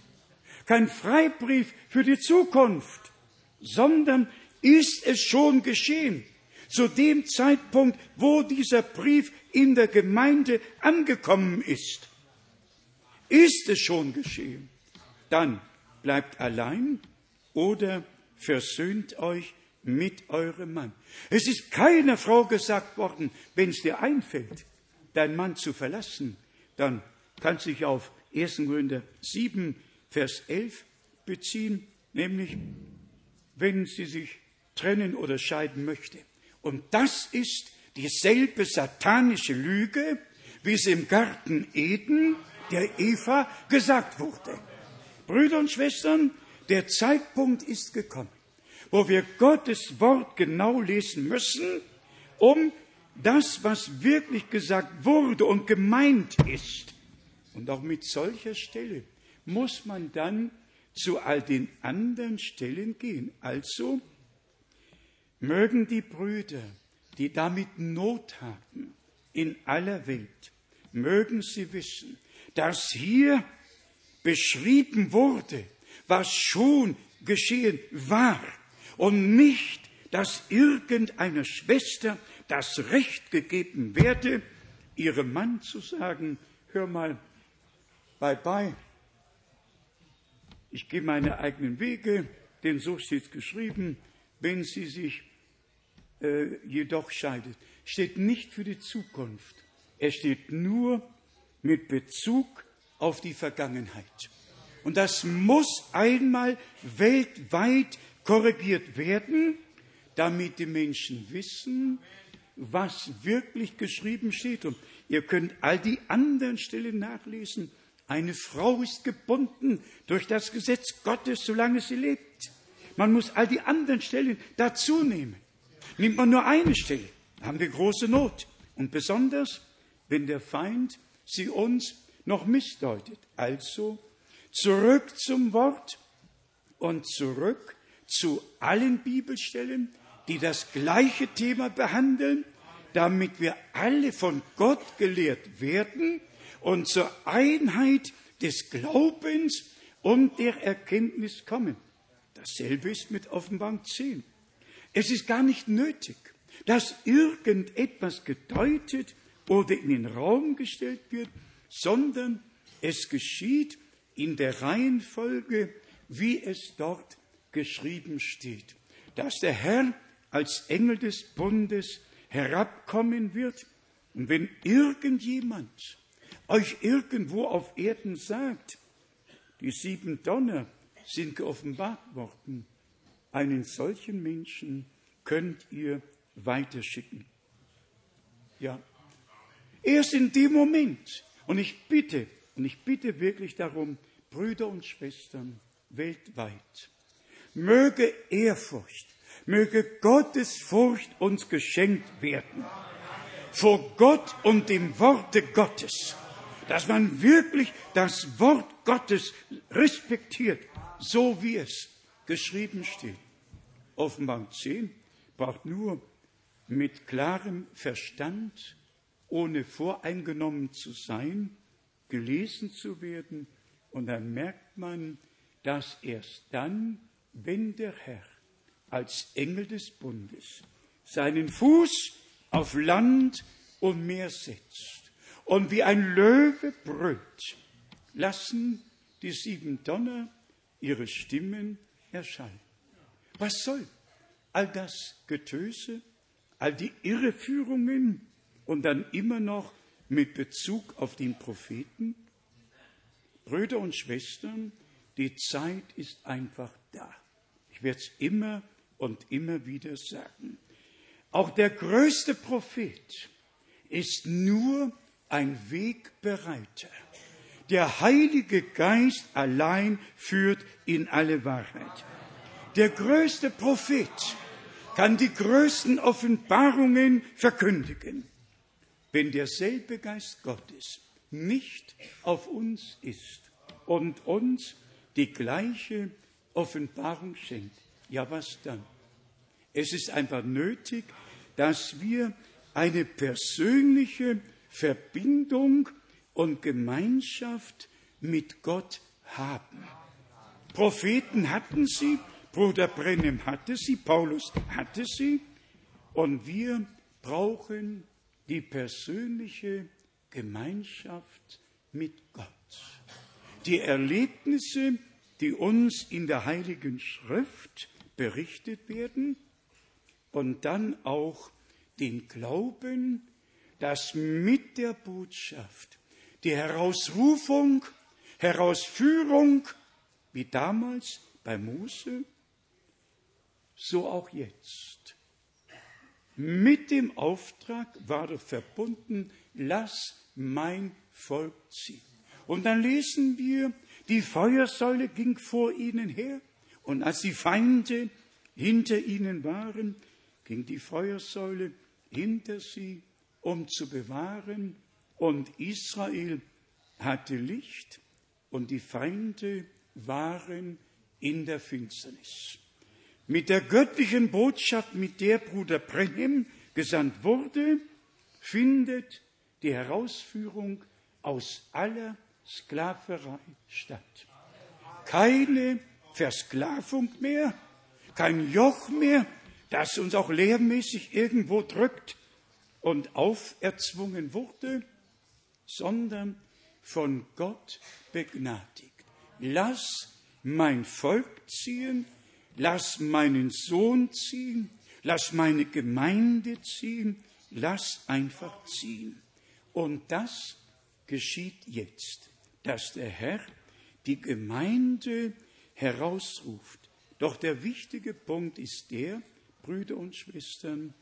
kein Freibrief für die Zukunft, sondern ist es schon geschehen. Zu dem Zeitpunkt, wo dieser Brief in der Gemeinde angekommen ist, ist es schon geschehen. Dann bleibt allein oder versöhnt euch mit eurem Mann. Es ist keiner Frau gesagt worden, wenn es dir einfällt, deinen Mann zu verlassen, dann kannst du dich auf 1. Gründer 7, Vers 11 beziehen, nämlich wenn sie sich trennen oder scheiden möchte. Und das ist dieselbe satanische Lüge, wie es im Garten Eden der Eva gesagt wurde. Brüder und Schwestern, der Zeitpunkt ist gekommen, wo wir Gottes Wort genau lesen müssen, um das, was wirklich gesagt wurde und gemeint ist. Und auch mit solcher Stelle muss man dann zu all den anderen Stellen gehen. Also mögen die Brüder, die damit Not haben in aller Welt, mögen sie wissen, dass hier beschrieben wurde, was schon geschehen war und nicht, dass irgendeiner Schwester das Recht gegeben werde, ihrem Mann zu sagen, hör mal, bye bye, ich gehe meine eigenen Wege, denn so steht geschrieben, wenn sie sich äh, jedoch scheidet. Steht nicht für die Zukunft. Er steht nur mit Bezug auf die Vergangenheit. Und das muss einmal weltweit korrigiert werden, damit die Menschen wissen, was wirklich geschrieben steht. Und ihr könnt all die anderen Stellen nachlesen. Eine Frau ist gebunden durch das Gesetz Gottes, solange sie lebt. Man muss all die anderen Stellen dazu nehmen. Nimmt man nur eine Stelle, haben wir große Not. Und besonders, wenn der Feind sie uns noch missdeutet. Also zurück zum Wort und zurück zu allen Bibelstellen, die das gleiche Thema behandeln, damit wir alle von Gott gelehrt werden und zur Einheit des Glaubens und der Erkenntnis kommen. Dasselbe ist mit Offenbarung 10. Es ist gar nicht nötig, dass irgendetwas gedeutet oder in den Raum gestellt wird, sondern es geschieht in der Reihenfolge, wie es dort geschrieben steht, dass der Herr als Engel des Bundes herabkommen wird. Und wenn irgendjemand euch irgendwo auf Erden sagt, die sieben Donner sind geoffenbart worden, einen solchen Menschen könnt ihr weiterschicken. Ja. Erst in dem Moment, und ich bitte, und ich bitte wirklich darum, Brüder und Schwestern weltweit, möge Ehrfurcht, möge Gottes Furcht uns geschenkt werden. Vor Gott und dem Worte Gottes. Dass man wirklich das Wort Gottes respektiert, so wie es geschrieben steht. Offenbar 10 braucht nur mit klarem Verstand ohne voreingenommen zu sein, gelesen zu werden. Und dann merkt man, dass erst dann, wenn der Herr als Engel des Bundes seinen Fuß auf Land und Meer setzt und wie ein Löwe brüllt, lassen die sieben Donner ihre Stimmen erschallen. Was soll all das Getöse, all die Irreführungen und dann immer noch mit Bezug auf den Propheten? Brüder und Schwestern, die Zeit ist einfach da. Ich werde es immer und immer wieder sagen. Auch der größte Prophet ist nur ein Wegbereiter. Der Heilige Geist allein führt in alle Wahrheit. Der größte Prophet kann die größten Offenbarungen verkündigen. Wenn derselbe Geist Gottes nicht auf uns ist und uns die gleiche Offenbarung schenkt, ja was dann? Es ist einfach nötig, dass wir eine persönliche Verbindung und Gemeinschaft mit Gott haben. Propheten hatten sie, Bruder Brennem hatte sie, Paulus hatte sie, und wir brauchen die persönliche Gemeinschaft mit Gott. Die Erlebnisse, die uns in der Heiligen Schrift berichtet werden, und dann auch den Glauben, dass mit der Botschaft die Herausrufung, Herausführung, wie damals bei Mose, so auch jetzt. Mit dem Auftrag war er verbunden, lass mein Volk ziehen. Und dann lesen wir, die Feuersäule ging vor ihnen her, und als die Feinde hinter ihnen waren, ging die Feuersäule hinter sie, um zu bewahren, und Israel hatte Licht, und die Feinde waren in der Finsternis. Mit der göttlichen Botschaft, mit der Bruder Brenhem gesandt wurde, findet die Herausführung aus aller Sklaverei statt. Keine Versklavung mehr, kein Joch mehr, das uns auch lehrmäßig irgendwo drückt und auferzwungen wurde, sondern von Gott begnadigt. Lass mein Volk ziehen, lass meinen Sohn ziehen, lass meine Gemeinde ziehen, lass einfach ziehen. Und das geschieht jetzt, dass der Herr die Gemeinde herausruft. Doch der wichtige Punkt ist der, Brüder und Schwestern,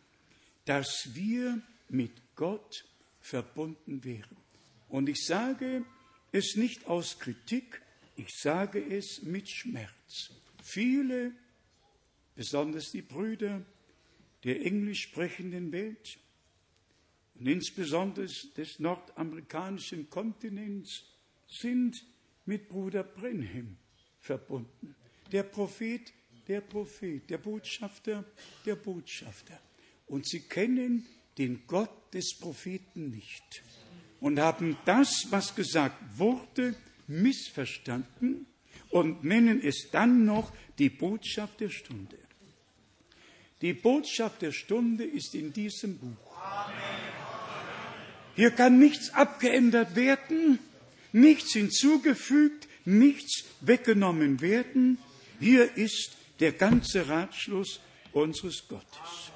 dass wir mit Gott verbunden wären. Und ich sage es nicht aus Kritik, ich sage es mit Schmerz. Viele, besonders die Brüder der englisch sprechenden Welt und insbesondere des nordamerikanischen Kontinents, sind mit Bruder Brenhem verbunden. Der Prophet der Prophet, der Botschafter, der Botschafter. Und sie kennen den Gott des Propheten nicht und haben das, was gesagt wurde, missverstanden und nennen es dann noch die Botschaft der Stunde. Die Botschaft der Stunde ist in diesem Buch. Hier kann nichts abgeändert werden, nichts hinzugefügt, nichts weggenommen werden. Hier ist der ganze Ratschluss unseres Gottes.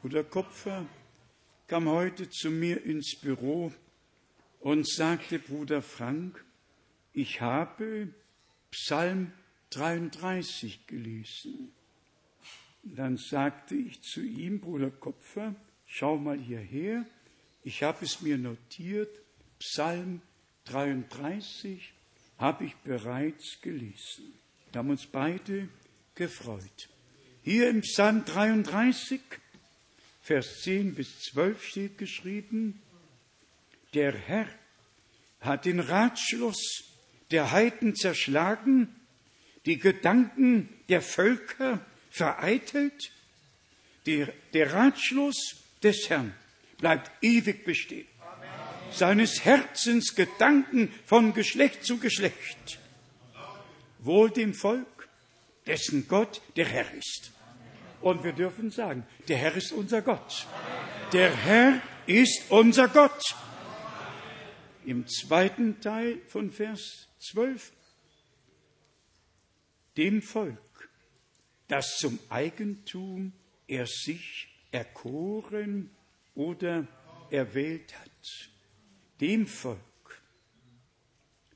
Bruder Kopfer kam heute zu mir ins Büro und sagte, Bruder Frank, ich habe Psalm 33 gelesen. Dann sagte ich zu ihm, Bruder Kopfer, schau mal hierher, ich habe es mir notiert, Psalm 33 habe ich bereits gelesen. Wir haben uns beide gefreut. Hier im Psalm 33, Vers 10 bis 12 steht geschrieben, der Herr hat den Ratschluss der Heiden zerschlagen, die Gedanken der Völker vereitelt. Der, der Ratschluss des Herrn bleibt ewig bestehen. Seines Herzens Gedanken von Geschlecht zu Geschlecht. wohl dem Volk, dessen Gott der Herr ist. Und wir dürfen sagen, der Herr ist unser Gott. Der Herr ist unser Gott. Im zweiten Teil von Vers 12, dem Volk, das zum Eigentum er sich erkoren oder erwählt hat, dem Volk,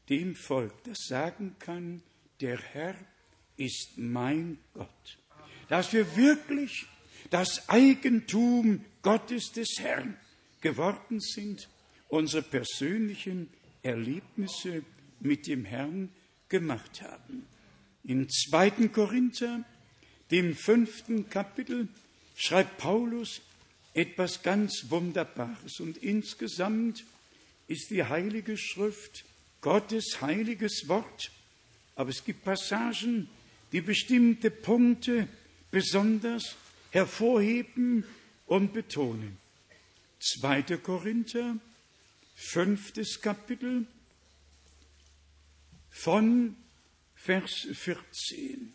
dem Volk, das sagen kann, der Herr ist mein Gott. Dass wir wirklich das Eigentum Gottes des Herrn geworden sind, unsere persönlichen Erlebnisse mit dem Herrn gemacht haben. In 2. Korinther, dem fünften Kapitel, schreibt Paulus etwas ganz Wunderbares. Und insgesamt ist die Heilige Schrift Gottes heiliges Wort. Aber es gibt Passagen, die bestimmte Punkte besonders hervorheben und betonen. 2. Korinther, fünftes Kapitel von Vers 14.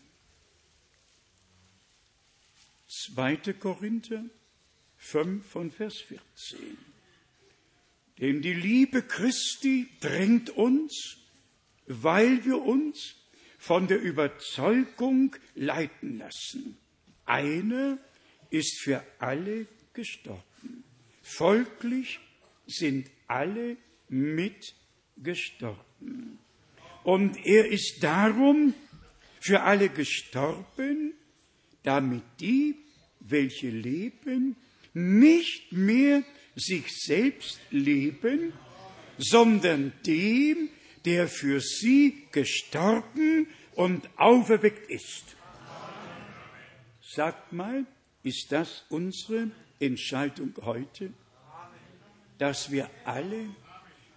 2. Korinther 5 von Vers 14. Denn die Liebe Christi drängt uns, weil wir uns von der Überzeugung leiten lassen. Einer ist für alle gestorben. Folglich sind alle mitgestorben. Und er ist darum für alle gestorben, damit die, welche leben, nicht mehr sich selbst leben, sondern dem, der für sie gestorben und auferweckt ist. Sagt mal, ist das unsere Entscheidung heute, dass wir alle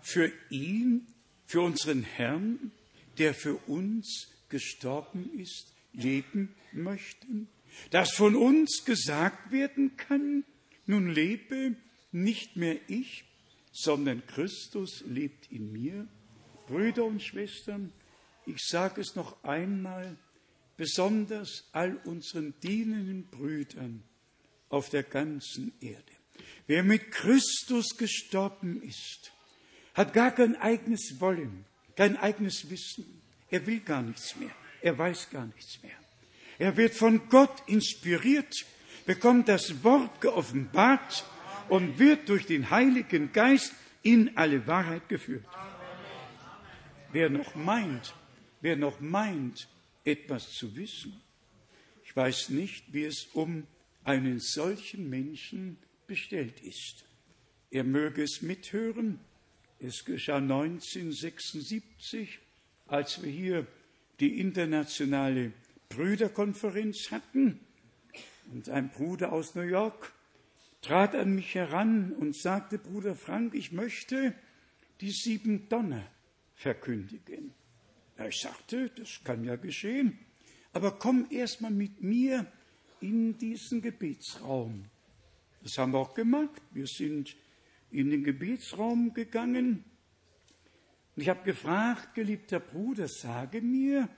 für ihn, für unseren Herrn, der für uns gestorben ist, leben möchten? Dass von uns gesagt werden kann, nun lebe nicht mehr ich, sondern Christus lebt in mir. Brüder und Schwestern, ich sage es noch einmal, besonders all unseren dienenden Brüdern auf der ganzen Erde. Wer mit Christus gestorben ist, hat gar kein eigenes Wollen, kein eigenes Wissen. Er will gar nichts mehr. Er weiß gar nichts mehr. Er wird von Gott inspiriert, bekommt das Wort geoffenbart und wird durch den Heiligen Geist in alle Wahrheit geführt. Wer noch meint, wer noch meint, etwas zu wissen, ich weiß nicht, wie es um einen solchen Menschen bestellt ist. Er möge es mithören. Es geschah 1976, als wir hier die internationale Brüderkonferenz hatten. Und ein Bruder aus New York trat an mich heran und sagte, Bruder Frank, ich möchte die sieben Donner verkündigen. Ja, ich sagte, das kann ja geschehen, aber komm erst mal mit mir in diesen Gebetsraum. Das haben wir auch gemacht. Wir sind in den Gebetsraum gegangen. Und ich habe gefragt, geliebter Bruder, sage mir,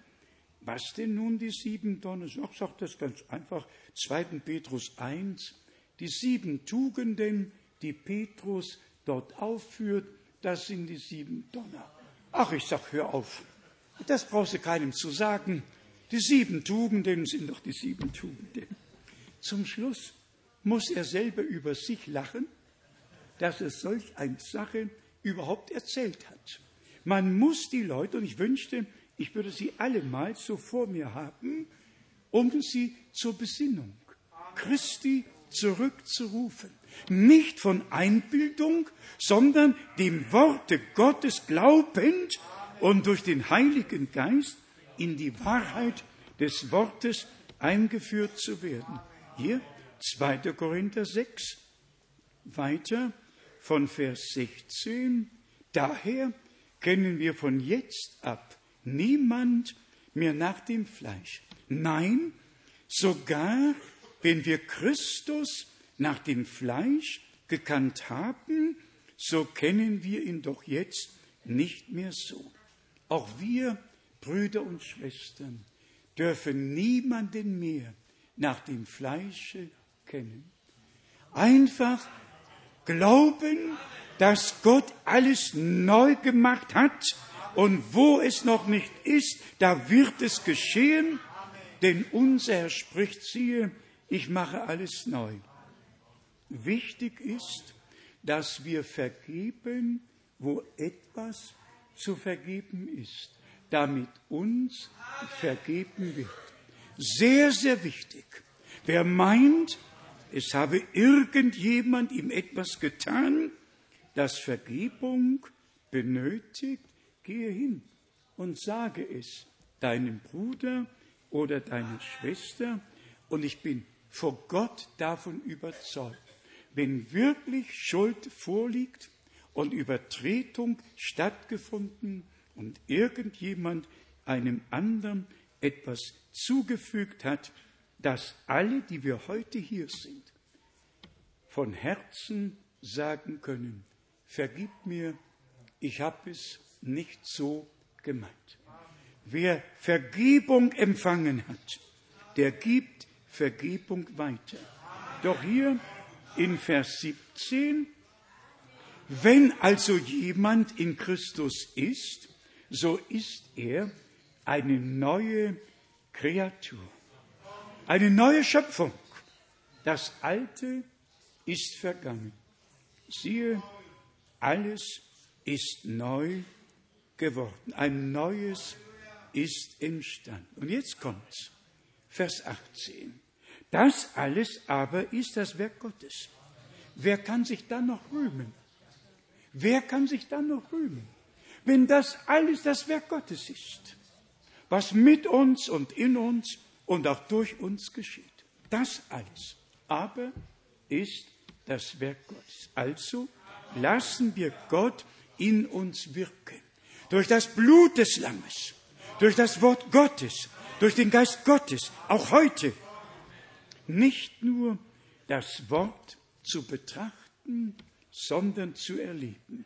was denn nun die sieben Tonnen? Ich sage das ganz einfach. 2. Petrus 1. Die sieben Tugenden, die Petrus dort aufführt, das sind die sieben Donner. Ach, ich sag, hör auf. Das brauchst du keinem zu sagen. Die sieben Tugenden sind doch die sieben Tugenden. Zum Schluss muss er selber über sich lachen, dass er solch eine Sache überhaupt erzählt hat. Man muss die Leute, und ich wünschte, ich würde sie alle mal so vor mir haben, um sie zur Besinnung Christi zurückzurufen. Nicht von Einbildung, sondern dem Worte Gottes glaubend und durch den Heiligen Geist in die Wahrheit des Wortes eingeführt zu werden. Hier 2. Korinther 6, weiter von Vers 16. Daher kennen wir von jetzt ab niemand mehr nach dem Fleisch. Nein, sogar wenn wir Christus nach dem Fleisch gekannt haben, so kennen wir ihn doch jetzt nicht mehr so. Auch wir Brüder und Schwestern, dürfen niemanden mehr nach dem Fleische kennen. Einfach glauben, dass Gott alles neu gemacht hat und wo es noch nicht ist, da wird es geschehen, denn unser Herr spricht, siehe, ich mache alles neu. Wichtig ist, dass wir vergeben, wo etwas zu vergeben ist, damit uns vergeben wird. Sehr, sehr wichtig. Wer meint, es habe irgendjemand ihm etwas getan, das Vergebung benötigt, gehe hin und sage es deinem Bruder oder deiner Schwester und ich bin vor Gott davon überzeugt, wenn wirklich Schuld vorliegt und Übertretung stattgefunden und irgendjemand einem anderen etwas zugefügt hat, dass alle, die wir heute hier sind, von Herzen sagen können, vergib mir, ich habe es nicht so gemeint. Wer Vergebung empfangen hat, der gibt Vergebung weiter. Doch hier in Vers 17, wenn also jemand in Christus ist, so ist er eine neue Kreatur, eine neue Schöpfung. Das Alte ist vergangen. Siehe, alles ist neu geworden. Ein neues ist entstanden. Und jetzt kommt's. Vers 18. Das alles aber ist das Werk Gottes. Wer kann sich dann noch rühmen? Wer kann sich dann noch rühmen? Wenn das alles das Werk Gottes ist, was mit uns und in uns und auch durch uns geschieht. Das alles aber ist das Werk Gottes. Also lassen wir Gott in uns wirken. Durch das Blut des Lammes, durch das Wort Gottes, durch den Geist Gottes, auch heute. Nicht nur das Wort zu betrachten, sondern zu erleben.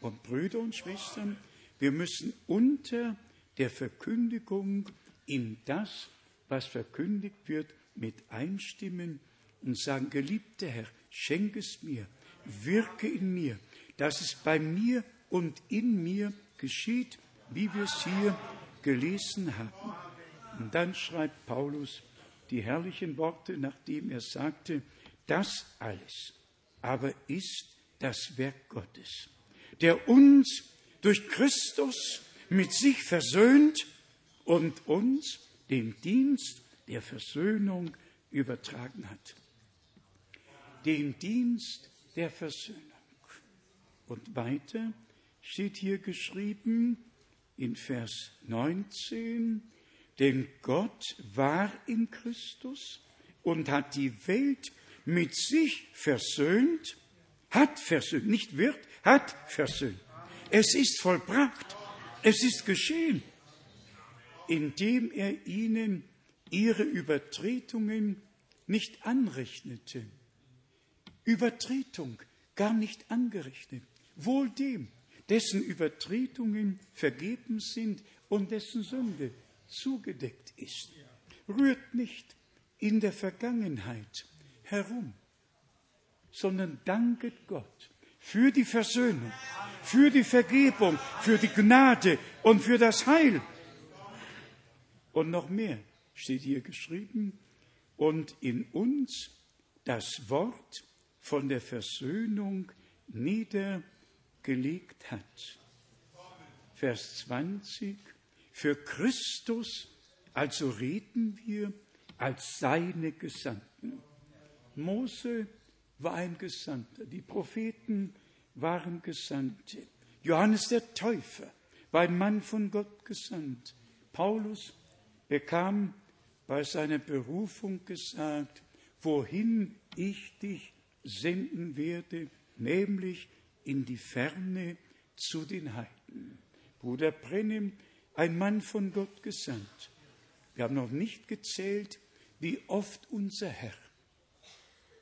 Und Brüder und Schwestern, wir müssen unter der Verkündigung in das, was verkündigt wird, mit einstimmen und sagen, geliebter Herr, schenke es mir, wirke in mir, dass es bei mir und in mir geschieht, wie wir es hier gelesen haben. Und dann schreibt Paulus die herrlichen Worte, nachdem er sagte, das alles aber ist das Werk Gottes, der uns durch Christus mit sich versöhnt und uns den Dienst der Versöhnung übertragen hat. Den Dienst der Versöhnung. Und weiter steht hier geschrieben in Vers 19, denn Gott war in Christus und hat die Welt mit sich versöhnt, hat versöhnt, nicht wird, hat versöhnt. Es ist vollbracht, es ist geschehen, indem er ihnen ihre Übertretungen nicht anrechnete. Übertretung gar nicht angerechnet wohl dem, dessen Übertretungen vergeben sind und dessen Sünde zugedeckt ist. Rührt nicht in der Vergangenheit herum, sondern danket Gott für die Versöhnung, für die Vergebung, für die Gnade und für das Heil. Und noch mehr steht hier geschrieben, und in uns das Wort von der Versöhnung nieder gelegt hat. Vers 20. Für Christus also reden wir als seine Gesandten. Mose war ein Gesandter, die Propheten waren Gesandte. Johannes der Täufer war ein Mann von Gott gesandt. Paulus bekam bei seiner Berufung gesagt, wohin ich dich senden werde, nämlich in die Ferne zu den Heiden. Bruder Brennim, ein Mann von Gott gesandt. Wir haben noch nicht gezählt, wie oft unser Herr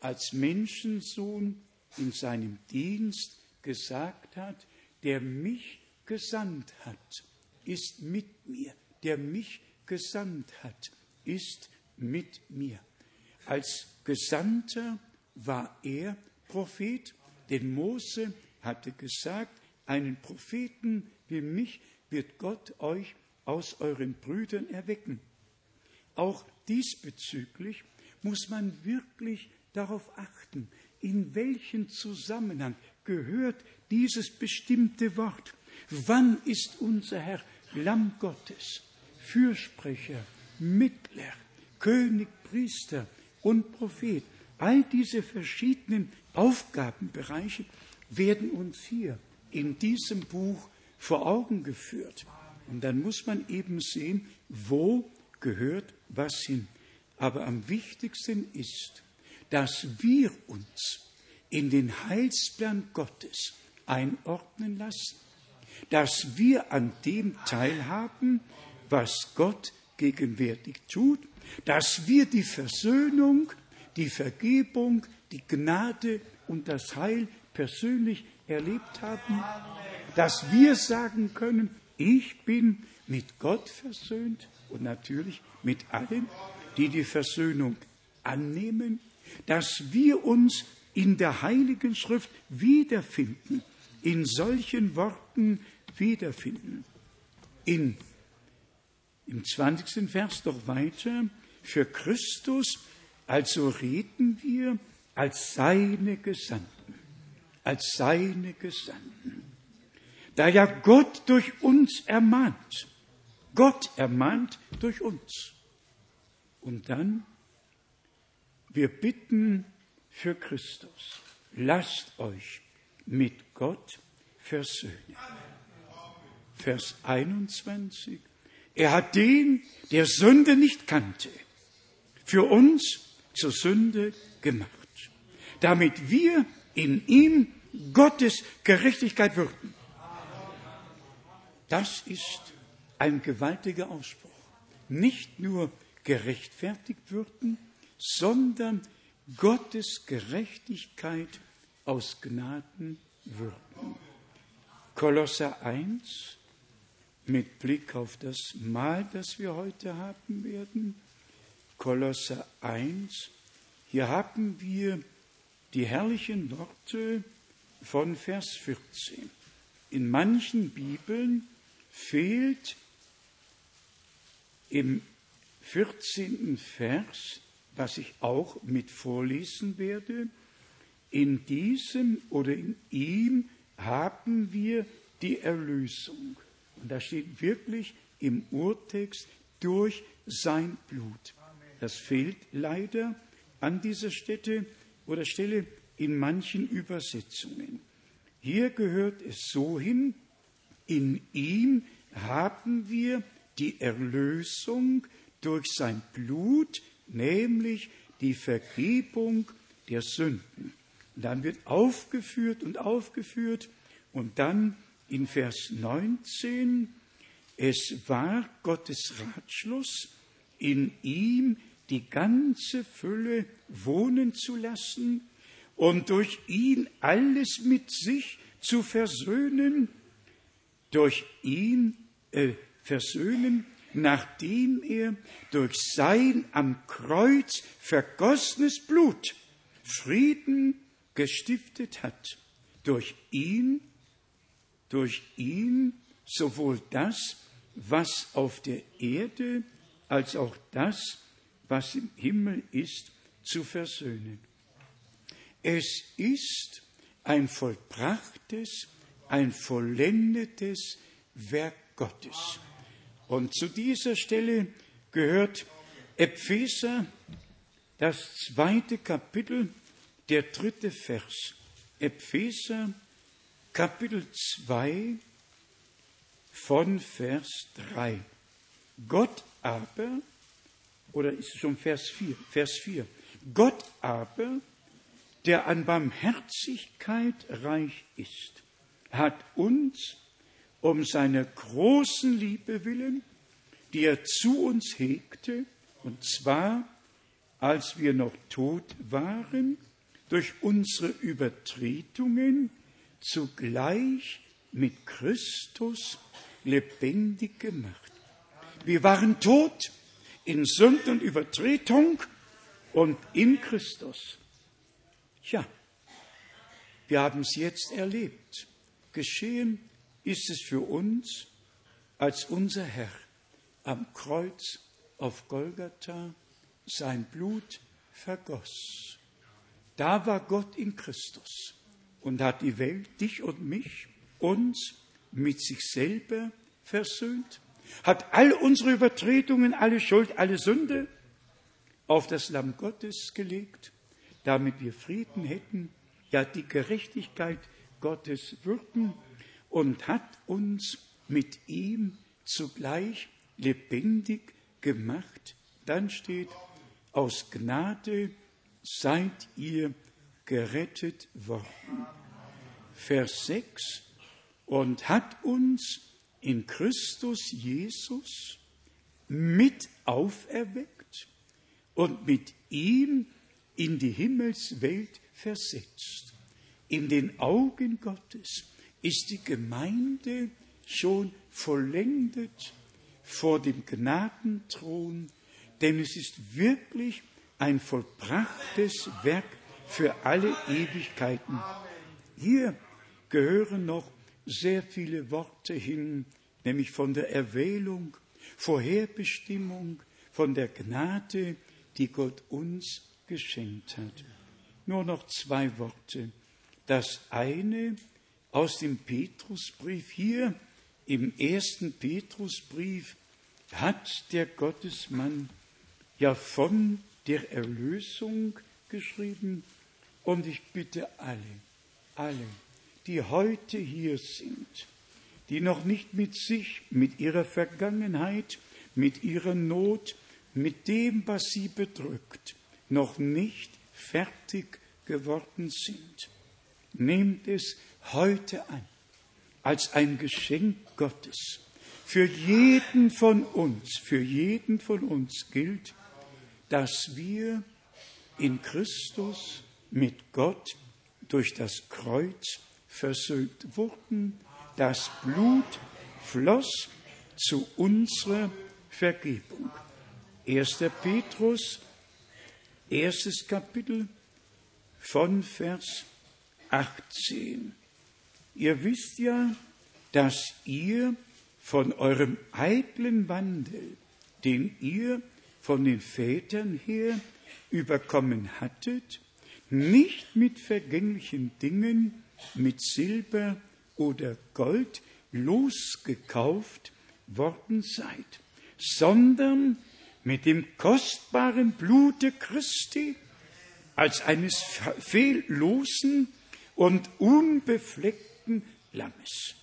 als Menschensohn in seinem Dienst gesagt hat, der mich gesandt hat, ist mit mir, der mich gesandt hat, ist mit mir. Als Gesandter war er Prophet, denn Mose hatte gesagt, einen Propheten wie mich wird Gott euch aus euren Brüdern erwecken. Auch diesbezüglich muss man wirklich darauf achten, in welchen Zusammenhang gehört dieses bestimmte Wort. Wann ist unser Herr Lamm Gottes, Fürsprecher, Mittler, König, Priester und Prophet? All diese verschiedenen Aufgabenbereiche werden uns hier in diesem Buch vor Augen geführt. Und dann muss man eben sehen, wo gehört was hin. Aber am wichtigsten ist, dass wir uns in den Heilsplan Gottes einordnen lassen, dass wir an dem teilhaben, was Gott gegenwärtig tut, dass wir die Versöhnung, die Vergebung, die Gnade und das Heil persönlich erlebt haben, dass wir sagen können, ich bin mit Gott versöhnt und natürlich mit allen, die die Versöhnung annehmen, dass wir uns in der Heiligen Schrift wiederfinden, in solchen Worten wiederfinden. In, Im 20. Vers doch weiter, für Christus also reden wir als seine Gesandten, als seine Gesandten. Da ja Gott durch uns ermahnt, Gott ermahnt durch uns. Und dann, wir bitten für Christus, lasst euch mit Gott versöhnen. Vers 21. Er hat den, der Sünde nicht kannte, für uns zur Sünde gemacht, damit wir in ihm Gottes Gerechtigkeit würden. Das ist ein gewaltiger Ausspruch. Nicht nur gerechtfertigt würden, sondern Gottes Gerechtigkeit aus Gnaden würden. Kolosser 1 mit Blick auf das Mahl, das wir heute haben werden. Kolosser 1. Hier haben wir die herrlichen Worte von Vers 14. In manchen Bibeln fehlt im 14. Vers, was ich auch mit vorlesen werde, in diesem oder in ihm haben wir die Erlösung. Und da steht wirklich im Urtext durch sein Blut. Das fehlt leider an dieser Stätte oder Stelle in manchen Übersetzungen. Hier gehört es so hin, in ihm haben wir die Erlösung durch sein Blut, nämlich die Vergebung der Sünden. Und dann wird aufgeführt und aufgeführt und dann in Vers 19, es war Gottes Ratschluss, in ihm die ganze Fülle wohnen zu lassen und durch ihn alles mit sich zu versöhnen, durch ihn äh, versöhnen, nachdem er durch sein am Kreuz vergossenes Blut Frieden gestiftet hat. Durch ihn, durch ihn sowohl das, was auf der Erde, als auch das, was im Himmel ist, zu versöhnen. Es ist ein vollbrachtes, ein vollendetes Werk Gottes. Und zu dieser Stelle gehört Epheser, das zweite Kapitel, der dritte Vers. Epheser, Kapitel 2 von Vers 3. Gott aber, oder ist es schon Vers 4? Vers 4. Gott aber, der an Barmherzigkeit reich ist, hat uns um seiner großen Liebe willen, die er zu uns hegte, und zwar, als wir noch tot waren, durch unsere Übertretungen zugleich mit Christus lebendig gemacht. Wir waren tot in Sünden und Übertretung und in Christus. Ja, wir haben es jetzt erlebt. Geschehen ist es für uns, als unser Herr am Kreuz auf Golgatha sein Blut vergoss. Da war Gott in Christus und hat die Welt, dich und mich, uns mit sich selber versöhnt, hat all unsere Übertretungen, alle Schuld, alle Sünde auf das Lamm Gottes gelegt, damit wir Frieden hätten, ja die Gerechtigkeit Gottes würden und hat uns mit ihm zugleich lebendig gemacht. Dann steht, aus Gnade seid ihr gerettet worden. Vers 6, und hat uns in Christus Jesus mit auferweckt und mit ihm in die Himmelswelt versetzt. In den Augen Gottes ist die Gemeinde schon vollendet vor dem Gnadenthron, denn es ist wirklich ein vollbrachtes Werk für alle Ewigkeiten. Hier gehören noch sehr viele Worte hin, nämlich von der Erwählung, Vorherbestimmung, von der Gnade, die Gott uns geschenkt hat. Nur noch zwei Worte. Das eine aus dem Petrusbrief hier im ersten Petrusbrief hat der Gottesmann ja von der Erlösung geschrieben und ich bitte alle, alle, die heute hier sind, die noch nicht mit sich, mit ihrer Vergangenheit, mit ihrer Not, mit dem, was sie bedrückt, noch nicht fertig geworden sind. Nehmt es heute an als ein Geschenk Gottes. Für jeden von uns, für jeden von uns gilt, dass wir in Christus mit Gott durch das Kreuz versöhnt wurden. Das Blut floss zu unserer Vergebung. 1. Petrus, erstes Kapitel von Vers 18. Ihr wisst ja, dass ihr von eurem eitlen Wandel, den ihr von den Vätern her überkommen hattet, nicht mit vergänglichen Dingen, mit Silber oder Gold losgekauft worden seid, sondern mit dem kostbaren Blute Christi als eines fehllosen und unbefleckten Lammes.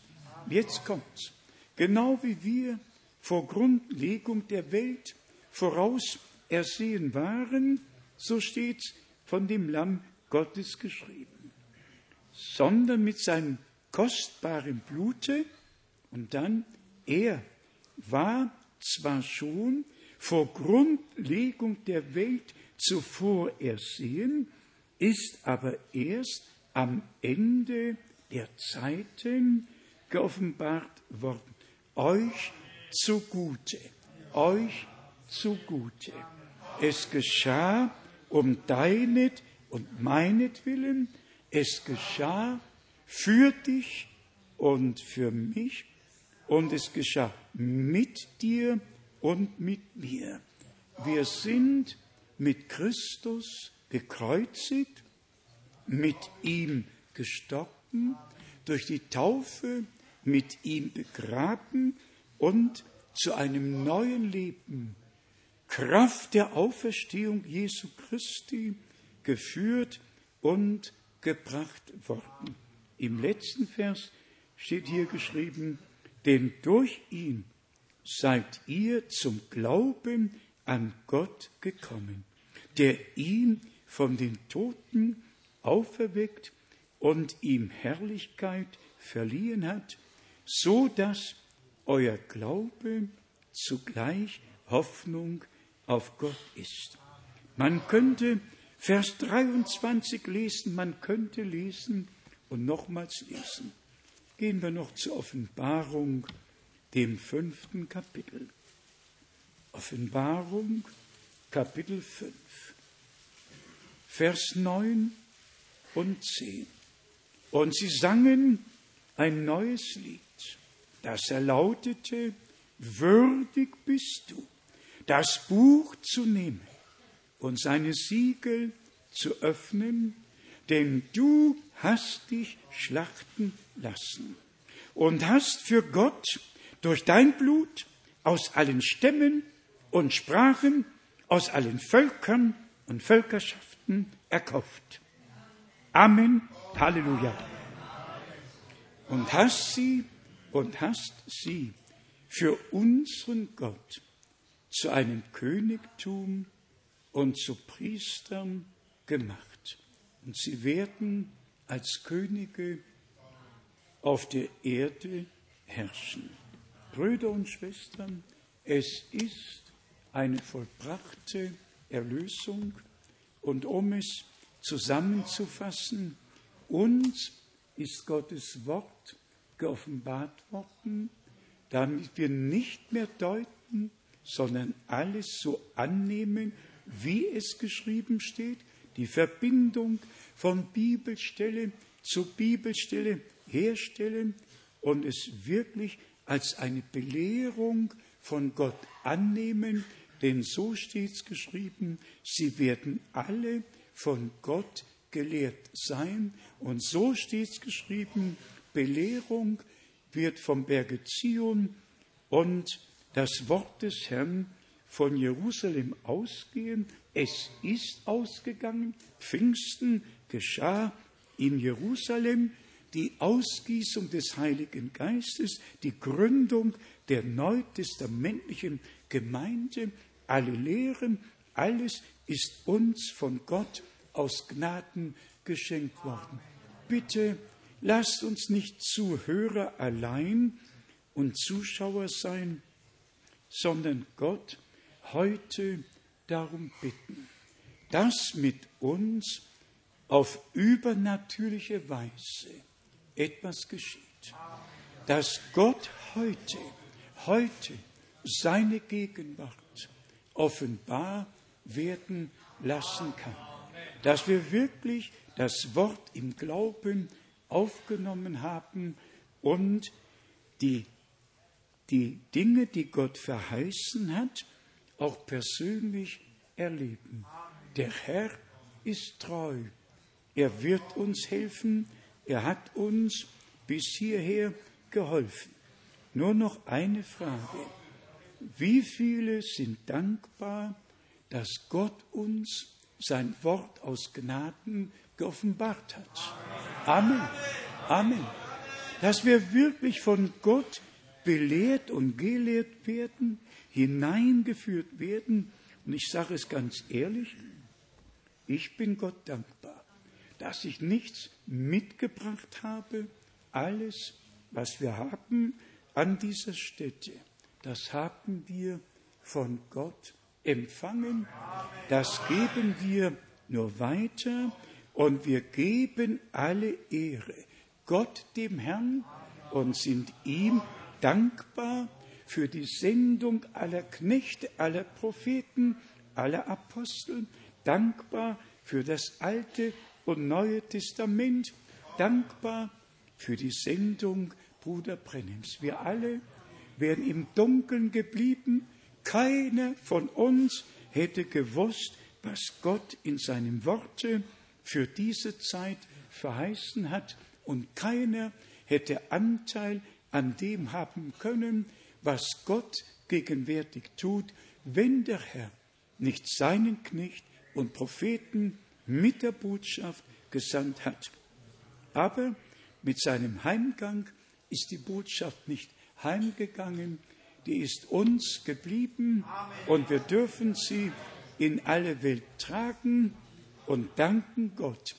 Jetzt kommt's. Genau wie wir vor Grundlegung der Welt voraus ersehen waren, so steht's von dem Lamm Gottes geschrieben, sondern mit seinem kostbaren Blute und dann er war zwar schon vor Grundlegung der Welt zuvor ersehen, ist aber erst am Ende der Zeiten geoffenbart worden. Euch zugute, euch zugute. Es geschah um deinet und meinetwillen, es geschah für dich und für mich und es geschah mit dir und mit mir. Wir sind mit Christus gekreuzigt, mit ihm gestorben, durch die Taufe mit ihm begraben und zu einem neuen Leben Kraft der Auferstehung Jesu Christi geführt und gebracht worden. Im letzten Vers steht hier geschrieben, denn durch ihn seid ihr zum Glauben an Gott gekommen, der ihn von den Toten auferweckt und ihm Herrlichkeit verliehen hat, so dass euer Glaube zugleich Hoffnung auf Gott ist. Man könnte Vers 23 lesen, man könnte lesen und nochmals lesen. Gehen wir noch zur Offenbarung, dem fünften Kapitel. Offenbarung, Kapitel 5, Vers 9 und 10. Und sie sangen ein neues Lied, das erlautete, würdig bist du, das Buch zu nehmen und seine Siegel zu öffnen, denn du hast dich schlachten lassen und hast für Gott durch dein Blut aus allen Stämmen und Sprachen, aus allen Völkern und Völkerschaften erkauft. Amen. Halleluja. Und hast sie und hast sie für unseren Gott zu einem Königtum und zu Priestern gemacht. Und sie werden als Könige auf der Erde herrschen. Brüder und Schwestern, es ist eine vollbrachte Erlösung und um es zusammenzufassen, uns ist Gottes Wort geoffenbart worden, damit wir nicht mehr deuten, sondern alles so annehmen, wie es geschrieben steht, die Verbindung von Bibelstelle zu Bibelstelle herstellen und es wirklich als eine Belehrung von Gott annehmen, denn so steht es geschrieben, sie werden alle von Gott gelehrt sein. Und so steht es geschrieben, Belehrung wird vom Berge Zion und das Wort des Herrn von Jerusalem ausgehen. Es ist ausgegangen. Pfingsten geschah in Jerusalem die Ausgießung des Heiligen Geistes, die Gründung der neutestamentlichen Gemeinde, alle Lehren, alles ist uns von Gott aus Gnaden geschenkt worden. Bitte lasst uns nicht Zuhörer allein und Zuschauer sein, sondern Gott heute darum bitten, dass mit uns auf übernatürliche Weise etwas geschieht. Dass Gott heute, heute seine Gegenwart offenbar werden lassen kann. Dass wir wirklich das Wort im Glauben aufgenommen haben und die, die Dinge, die Gott verheißen hat, auch persönlich erleben. Der Herr ist treu. Er wird uns helfen. Er hat uns bis hierher geholfen. Nur noch eine Frage. Wie viele sind dankbar, dass Gott uns sein Wort aus Gnaden geoffenbart hat? Amen. Amen. Dass wir wirklich von Gott belehrt und gelehrt werden, hineingeführt werden. Und ich sage es ganz ehrlich, ich bin Gott dankbar, dass ich nichts mitgebracht habe. Alles, was wir haben an dieser Stätte, das haben wir von Gott empfangen. Das geben wir nur weiter und wir geben alle Ehre Gott dem Herrn und sind ihm dankbar für die Sendung aller Knechte, aller Propheten, aller Apostel, dankbar für das Alte und Neue Testament, dankbar für die Sendung Bruder Brennims. Wir alle wären im Dunkeln geblieben, keiner von uns hätte gewusst, was Gott in seinem Worte für diese Zeit verheißen hat, und keiner hätte Anteil an dem haben können, was Gott gegenwärtig tut, wenn der Herr nicht seinen Knecht und Propheten mit der Botschaft gesandt hat. Aber mit seinem Heimgang ist die Botschaft nicht heimgegangen, die ist uns geblieben und wir dürfen sie in alle Welt tragen und danken Gott,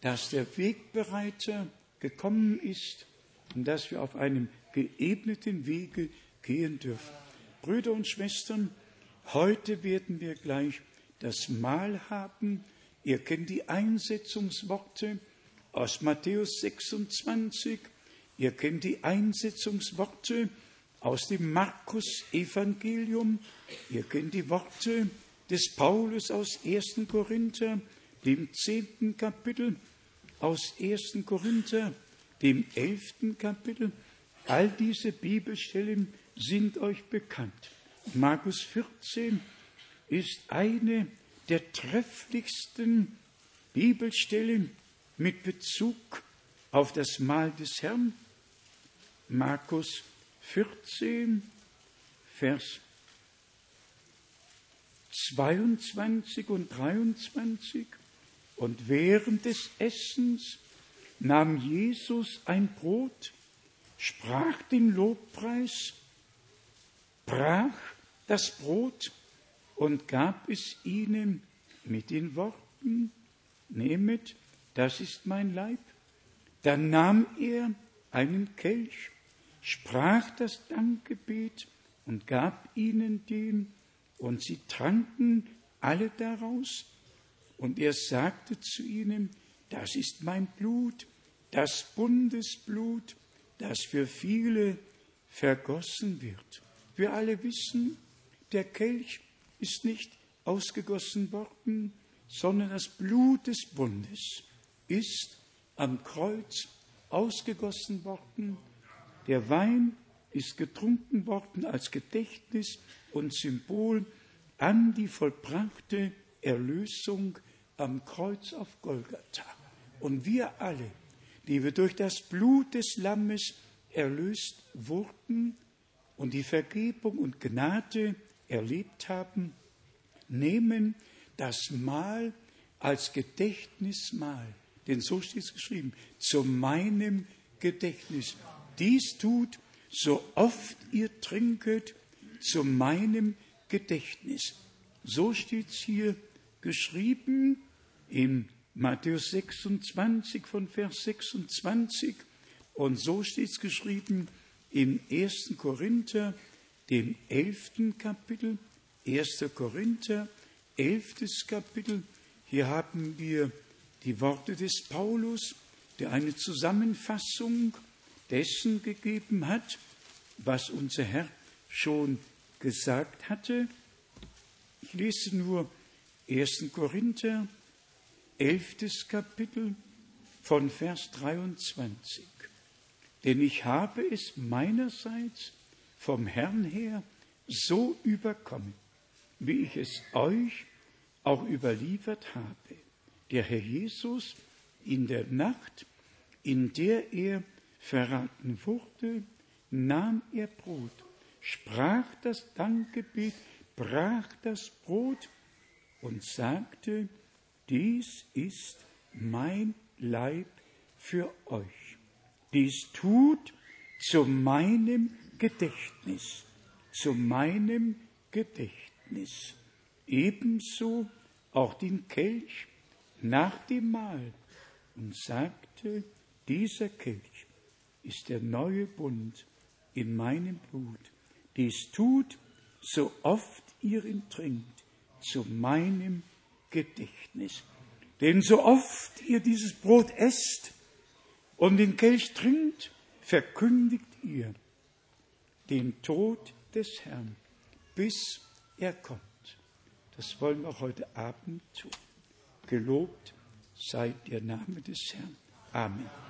dass der Wegbereiter gekommen ist und dass wir auf einem geebneten Wege gehen dürfen. Brüder und Schwestern, heute werden wir gleich das Mahl haben. Ihr kennt die Einsetzungsworte aus Matthäus 26. Ihr kennt die Einsetzungsworte aus dem Markus-Evangelium. Ihr kennt die Worte des Paulus aus 1. Korinther, dem zehnten Kapitel, aus 1. Korinther, dem elften Kapitel. All diese Bibelstellen sind euch bekannt. Markus 14 ist eine der trefflichsten Bibelstellen mit Bezug auf das Mahl des Herrn. Markus 14, Vers 22 und 23. Und während des Essens nahm Jesus ein Brot, sprach den Lobpreis, brach das Brot und gab es ihnen mit den Worten, nehmet, das ist mein Leib. Dann nahm er einen Kelch, sprach das Dankgebet und gab ihnen den, und sie tranken alle daraus. Und er sagte zu ihnen, das ist mein Blut, das Bundesblut, das für viele vergossen wird. Wir alle wissen, der Kelch ist nicht ausgegossen worden, sondern das Blut des Bundes ist am Kreuz ausgegossen worden. Der Wein ist getrunken worden als Gedächtnis und Symbol an die vollbrachte Erlösung am Kreuz auf Golgatha. Und wir alle, die wir durch das Blut des Lammes erlöst wurden und die Vergebung und Gnade erlebt haben, nehmen das Mahl als Gedächtnismahl. Denn so steht es geschrieben, zu meinem Gedächtnis. Dies tut, so oft ihr trinket, zu meinem Gedächtnis. So steht es hier geschrieben in Matthäus 26 von Vers 26 und so steht es geschrieben im 1. Korinther, dem 11. Kapitel, 1. Korinther, 11. Kapitel. Hier haben wir die Worte des Paulus, der eine Zusammenfassung dessen gegeben hat, was unser Herr schon gesagt hatte. Ich lese nur 1. Korinther, 11. Kapitel von Vers 23. Denn ich habe es meinerseits vom Herrn her so überkommen, wie ich es euch auch überliefert habe. Der Herr Jesus in der Nacht, in der er verraten wurde, nahm er Brot, sprach das Dankgebet, brach das Brot und sagte, dies ist mein Leib für euch. Dies tut zu meinem Gedächtnis, zu meinem Gedächtnis. Ebenso auch den Kelch nach dem Mahl und sagte, dieser Kelch ist der neue Bund in meinem Blut. Dies tut, so oft ihr ihn trinkt, zu meinem Gedächtnis. Denn so oft ihr dieses Brot esst und den Kelch trinkt, verkündigt ihr den Tod des Herrn, bis er kommt. Das wollen wir heute Abend tun. Gelobt sei der Name des Herrn. Amen.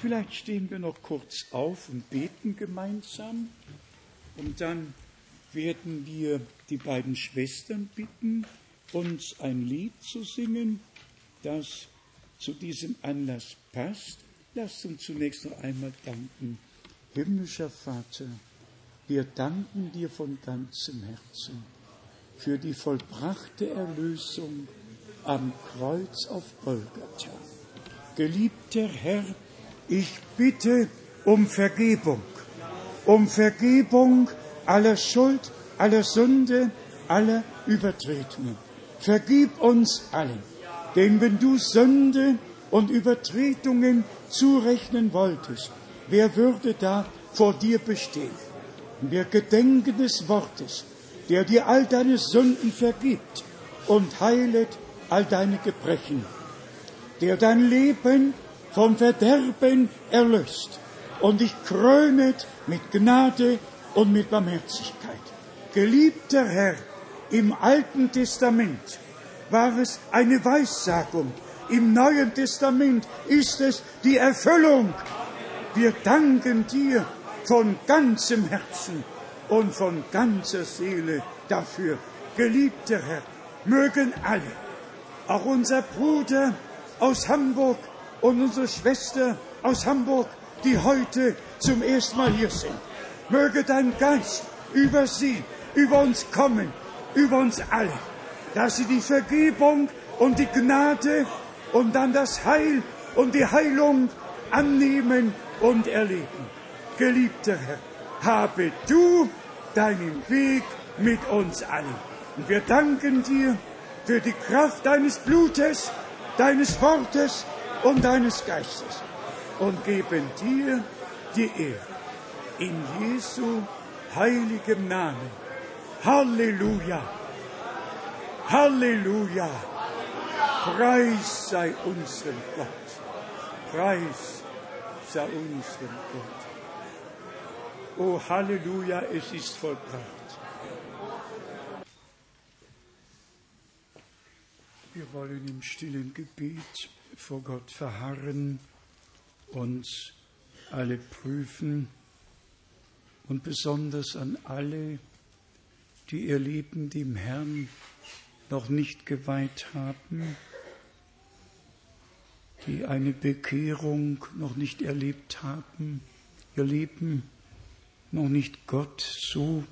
Vielleicht stehen wir noch kurz auf und beten gemeinsam und dann werden wir die beiden Schwestern bitten, uns ein Lied zu singen, das zu diesem Anlass passt. Lasst uns zunächst noch einmal danken. Himmlischer Vater, wir danken dir von ganzem Herzen für die vollbrachte Erlösung am Kreuz auf Golgatha. Geliebter Herr, ich bitte um Vergebung, um Vergebung aller Schuld, aller Sünde, aller Übertretungen. Vergib uns allen, denn wenn du Sünde und Übertretungen zurechnen wolltest, wer würde da vor dir bestehen? Wir gedenken des Wortes, der dir all deine Sünden vergibt und heilet all deine Gebrechen, der dein Leben vom Verderben erlöst und dich krönet mit Gnade und mit Barmherzigkeit. Geliebter Herr, im Alten Testament war es eine Weissagung, im Neuen Testament ist es die Erfüllung. Wir danken dir von ganzem Herzen und von ganzer Seele dafür. Geliebter Herr, mögen alle, auch unser Bruder aus Hamburg und unsere Schwester aus Hamburg, die heute zum ersten Mal hier sind, möge dein Geist über sie, über uns kommen, über uns alle, dass sie die Vergebung und die Gnade und dann das Heil und die Heilung annehmen und erleben. Geliebter Herr, habe du deinen Weg mit uns allen. Und wir danken dir für die Kraft deines Blutes, deines Wortes und deines Geistes und geben dir die Ehre. In Jesu heiligem Namen. Halleluja. Halleluja. Preis sei unserem Gott. Preis sei unserem Gott. Oh Halleluja, es ist vollbracht. Wir wollen im stillen Gebet vor Gott verharren, uns alle prüfen und besonders an alle, die ihr Leben dem Herrn noch nicht geweiht haben, die eine Bekehrung noch nicht erlebt haben, ihr Leben noch nicht Gott so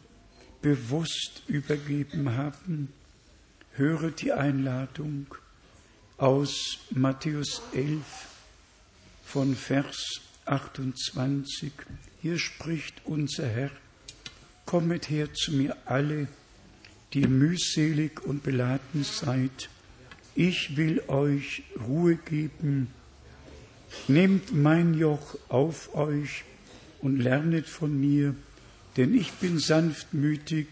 bewusst übergeben haben. Höre die Einladung aus Matthäus 11 von Vers 28. Hier spricht unser Herr, Kommet her zu mir alle, die mühselig und beladen seid, ich will euch Ruhe geben. Nehmt mein Joch auf euch und lernet von mir, denn ich bin sanftmütig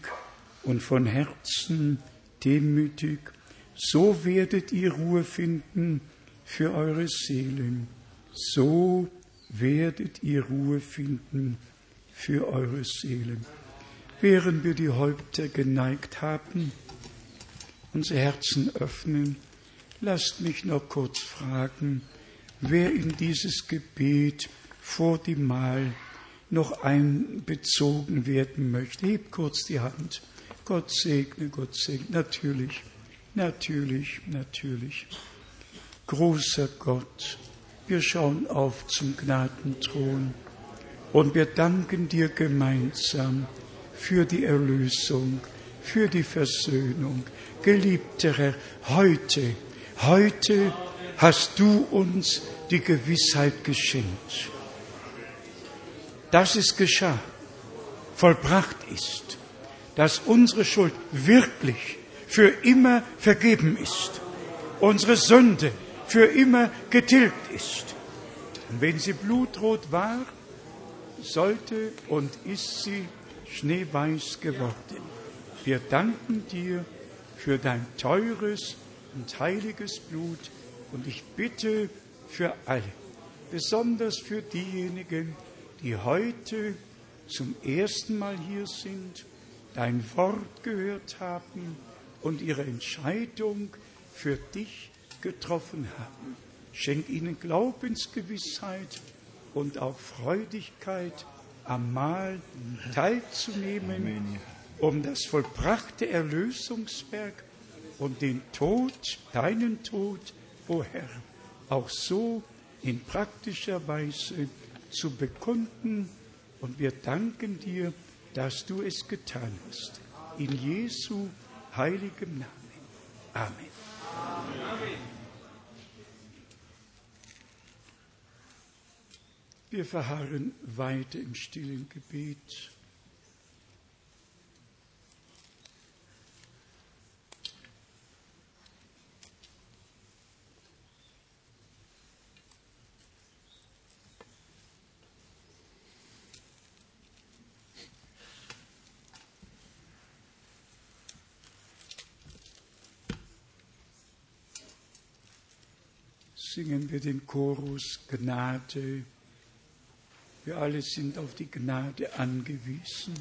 und von Herzen demütig, so werdet ihr Ruhe finden für eure Seelen. So werdet ihr Ruhe finden für eure Seelen. Während wir die Häupter geneigt haben, unsere Herzen öffnen, lasst mich noch kurz fragen, wer in dieses Gebet vor dem Mahl noch einbezogen werden möchte. Hebt kurz die Hand. Gott segne, Gott segne. Natürlich, natürlich, natürlich. Großer Gott, wir schauen auf zum Gnadenthron und wir danken dir gemeinsam für die Erlösung, für die Versöhnung. Geliebter Herr, heute, heute hast du uns die Gewissheit geschenkt, dass es geschah, vollbracht ist dass unsere Schuld wirklich für immer vergeben ist, unsere Sünde für immer getilgt ist. Und wenn sie blutrot war, sollte und ist sie schneeweiß geworden. Wir danken dir für dein teures und heiliges Blut und ich bitte für alle, besonders für diejenigen, die heute zum ersten Mal hier sind dein Wort gehört haben und ihre Entscheidung für dich getroffen haben. Schenk ihnen Glaubensgewissheit und auch Freudigkeit, am Mahl teilzunehmen, um das vollbrachte Erlösungswerk und den Tod, deinen Tod, o oh Herr, auch so in praktischer Weise zu bekunden. Und wir danken dir dass du es getan hast. In Jesu heiligem Namen. Amen. Wir verharren weiter im stillen Gebet. Singen wir den Chorus Gnade. Wir alle sind auf die Gnade angewiesen.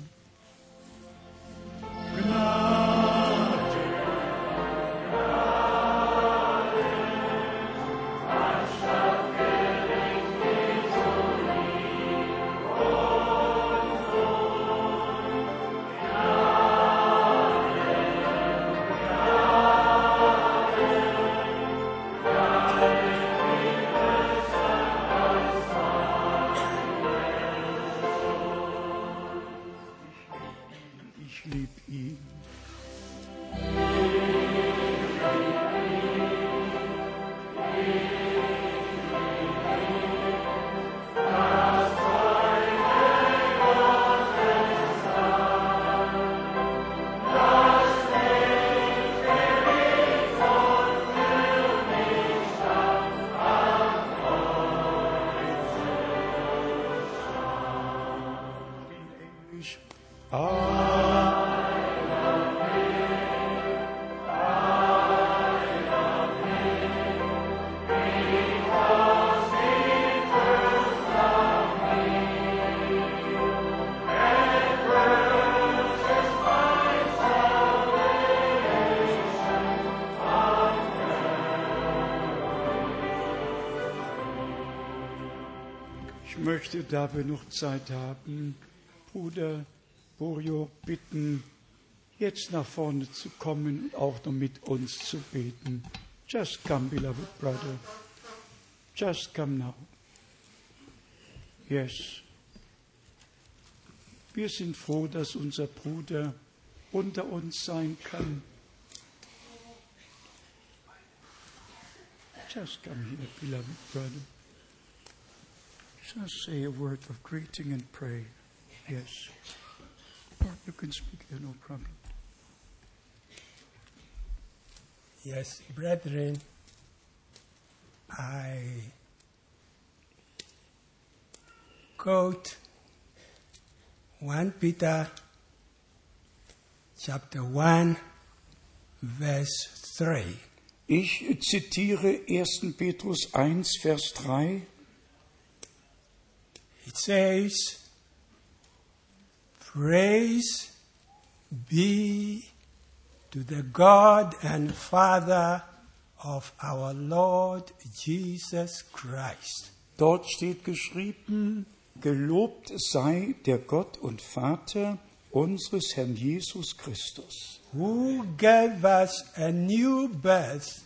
Möchte, da wir noch Zeit haben, Bruder Borio bitten, jetzt nach vorne zu kommen und auch noch mit uns zu beten. Just come, beloved brother. Just come now. Yes. Wir sind froh, dass unser Bruder unter uns sein kann. Just come here, beloved brother. Just say a word of greeting and pray. Yes. Or you can speak here, no problem. Yes, brethren, I quote 1 Peter chapter 1 verse 3. Ich zitiere 1. Petrus 1, Vers 3. It says, Praise be to the God and Father of our Lord Jesus Christ, Dort steht geschrieben, gelobt sei der Gott und Vater unseres Herrn Jesus Christus, who gave us a new birth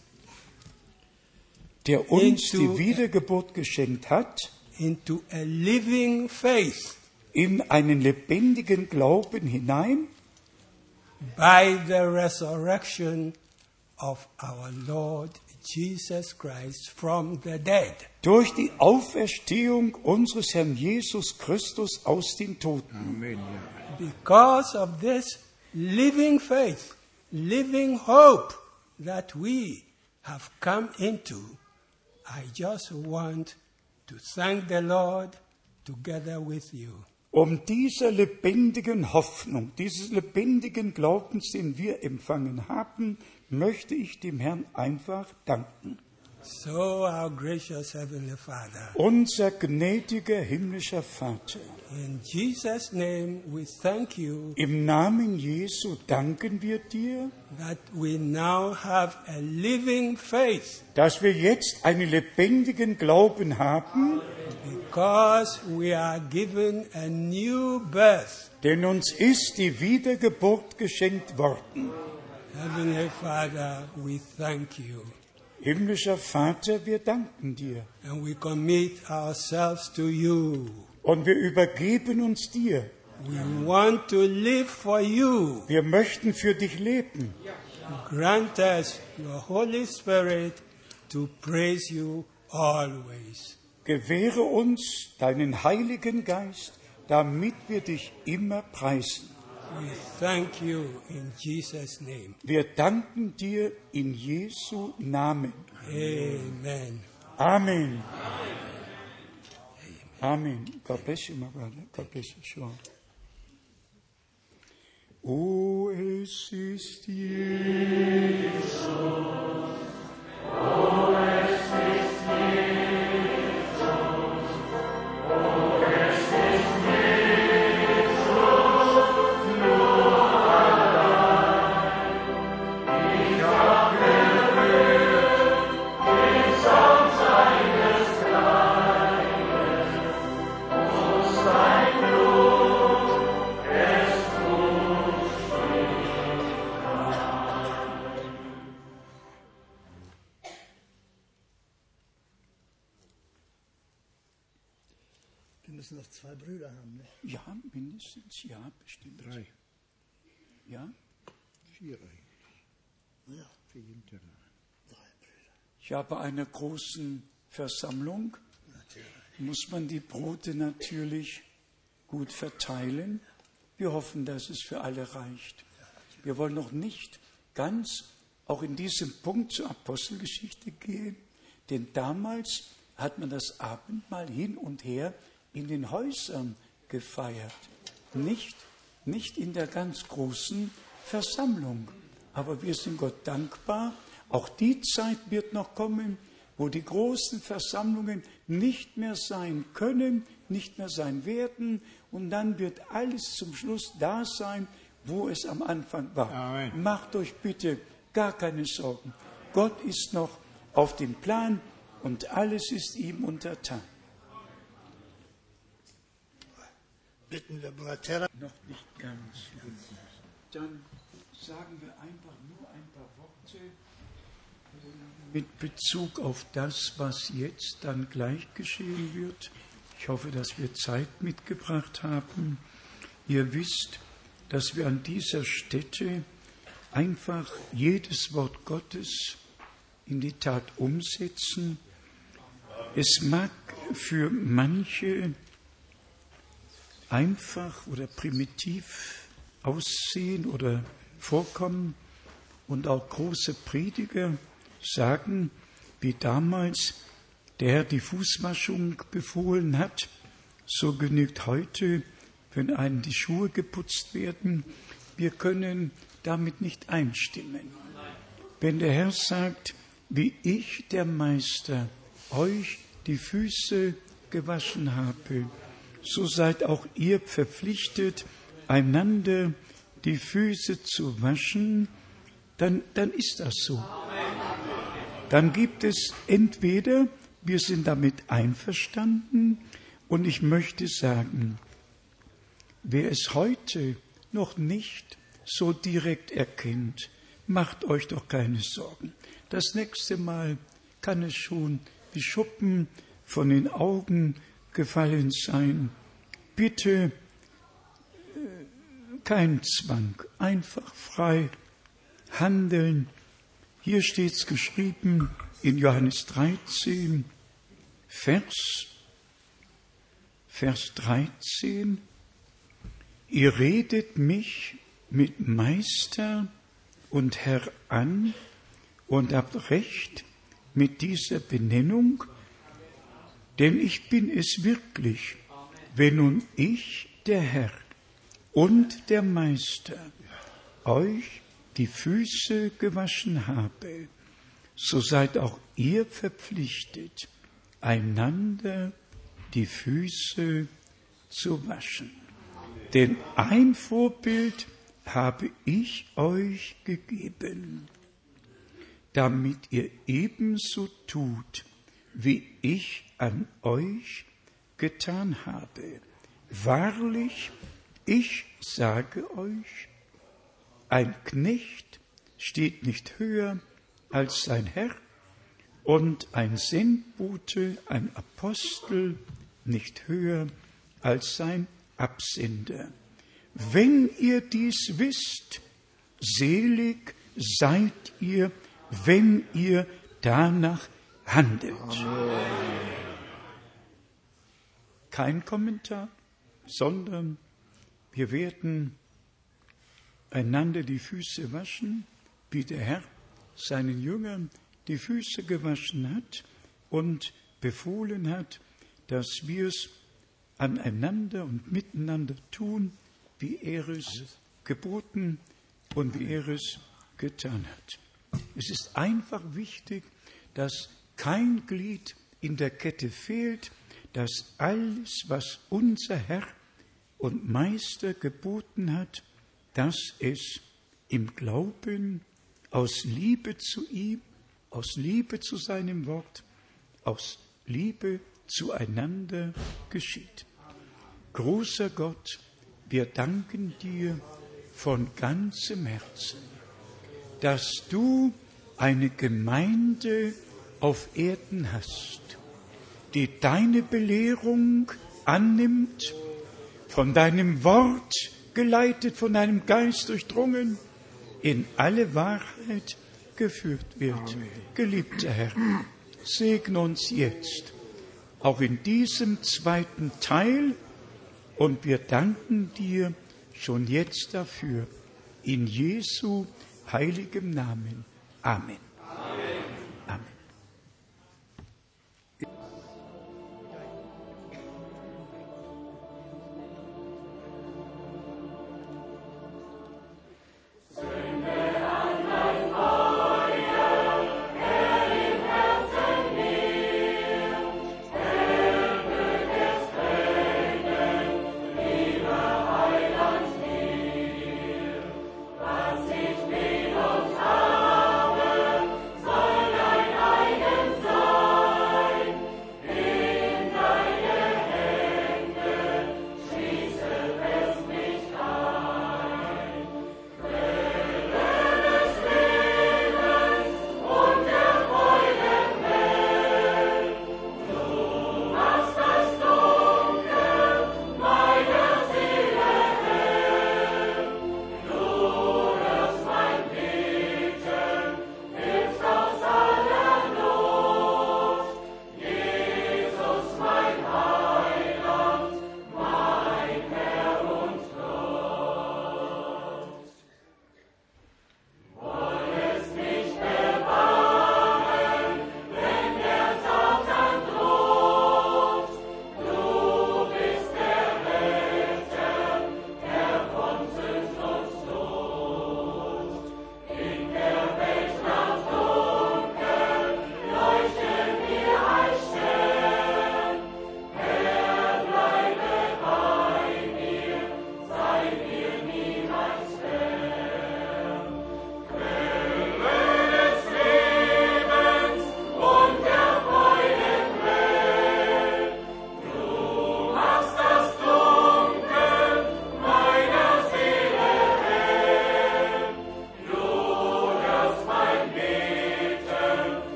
der uns die Wiedergeburt geschenkt hat, into a living faith in einen lebendigen Glauben hinein, by the resurrection of our Lord Jesus Christ from the dead. durch die Auferstehung unseres Herrn Jesus Christus aus den Toten. Because of this living faith, living hope that we have come into, I just want to thank the Lord together with you. Um dieser lebendigen Hoffnung, dieses lebendigen Glaubens, den wir empfangen haben, möchte ich dem Herrn einfach danken. So, our gracious Heavenly Father, Unser gnädiger himmlischer Vater, in Jesus' name we thank you im Namen Jesu danken wir dir, that we now have a living faith dass wir jetzt einen lebendigen Glauben haben, because we are given a new birth. denn uns ist die Wiedergeburt geschenkt worden. Heavenly Father, we thank you Himmlischer Vater, wir danken dir and we commit ourselves to you. und wir übergeben uns dir. We want to live for you. Wir möchten für dich leben. Grant us your Holy Spirit to praise you always. Gewähre uns deinen Heiligen Geist, damit wir dich immer preisen. We thank you in Jesus' name. Wir danken dir in Jesu Namen. Amen. Amen. Amen. God bless you, my brother. God bless you, sure. Oh, es ist Jesus. Wir müssen noch zwei Brüder haben, ne? Ja, mindestens, ja, bestimmt. Drei. Ja? Vier eigentlich. Ja, vier hinterher. Drei Brüder. Ich habe einer großen Versammlung, Natürlich. muss man die Brote natürlich gut verteilen. Wir hoffen, dass es für alle reicht. Wir wollen noch nicht ganz auch in diesem Punkt zur Apostelgeschichte gehen, denn damals hat man das Abendmahl hin und her in den Häusern gefeiert, nicht nicht in der ganz großen Versammlung. Aber wir sind Gott dankbar. Auch die Zeit wird noch kommen, wo die großen Versammlungen nicht mehr sein können, nicht mehr sein werden. Und dann wird alles zum Schluss da sein, wo es am Anfang war. Amen. Macht euch bitte gar keine Sorgen. Gott ist noch auf dem Plan und alles ist ihm untertan. Bitten wir Terra. Noch nicht ganz. Dann sagen wir einfach nur ein paar Worte mit Bezug auf das, was jetzt dann gleich geschehen wird. Ich hoffe, dass wir Zeit mitgebracht haben. Ihr wisst, dass wir an dieser Stätte einfach jedes Wort Gottes in die Tat umsetzen. Es mag für manche einfach oder primitiv aussehen oder vorkommen und auch große Prediger sagen, wie damals der Herr die Fußwaschung befohlen hat, so genügt heute, wenn einem die Schuhe geputzt werden, wir können damit nicht einstimmen. Wenn der Herr sagt, wie ich, der Meister, euch die Füße gewaschen habe, so seid auch ihr verpflichtet, einander die Füße zu waschen, dann, dann ist das so. Dann gibt es entweder, wir sind damit einverstanden, und ich möchte sagen, wer es heute noch nicht so direkt erkennt, macht euch doch keine Sorgen. Das nächste Mal kann es schon wie Schuppen von den Augen gefallen sein. Bitte äh, kein Zwang, einfach frei handeln. Hier steht es geschrieben in Johannes 13, Vers, Vers 13. Ihr redet mich mit Meister und Herr an und habt recht mit dieser Benennung, denn ich bin es wirklich, wenn nun ich, der Herr und der Meister, euch die Füße gewaschen habe, so seid auch ihr verpflichtet, einander die Füße zu waschen. Denn ein Vorbild habe ich euch gegeben, damit ihr ebenso tut, wie ich an euch getan habe. Wahrlich, ich sage euch, ein Knecht steht nicht höher als sein Herr und ein Sendbote, ein Apostel nicht höher als sein Absender. Wenn ihr dies wisst, selig seid ihr, wenn ihr danach handelt. Kein Kommentar, sondern wir werden einander die Füße waschen, wie der Herr seinen Jüngern die Füße gewaschen hat und befohlen hat, dass wir es aneinander und miteinander tun, wie er es geboten und wie er es getan hat. Es ist einfach wichtig, dass kein Glied in der Kette fehlt, dass alles, was unser Herr und Meister geboten hat, dass es im Glauben aus Liebe zu ihm, aus Liebe zu seinem Wort, aus Liebe zueinander geschieht. Großer Gott, wir danken dir von ganzem Herzen, dass du eine Gemeinde auf Erden hast, die deine Belehrung annimmt, von deinem Wort geleitet von deinem Geist durchdrungen, in alle Wahrheit geführt wird. Amen. Geliebter Herr, segne uns jetzt, auch in diesem zweiten Teil, und wir danken dir schon jetzt dafür, in Jesu heiligem Namen. Amen. Amen.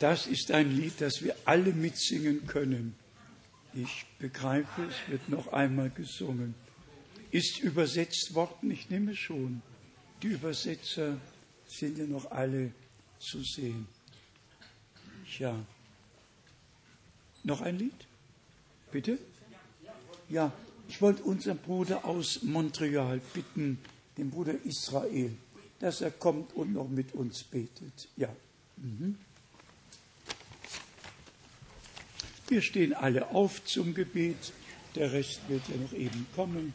Das ist ein Lied, das wir alle mitsingen können. Ich begreife, es wird noch einmal gesungen. Ist übersetzt worden? Ich nehme schon. Die Übersetzer sind ja noch alle zu sehen. Ja. Noch ein Lied? Bitte? Ja, ich wollte unseren Bruder aus Montreal bitten, den Bruder Israel, dass er kommt und noch mit uns betet. Ja. Mhm. Wir stehen alle auf zum Gebet. Der Rest wird ja noch eben kommen.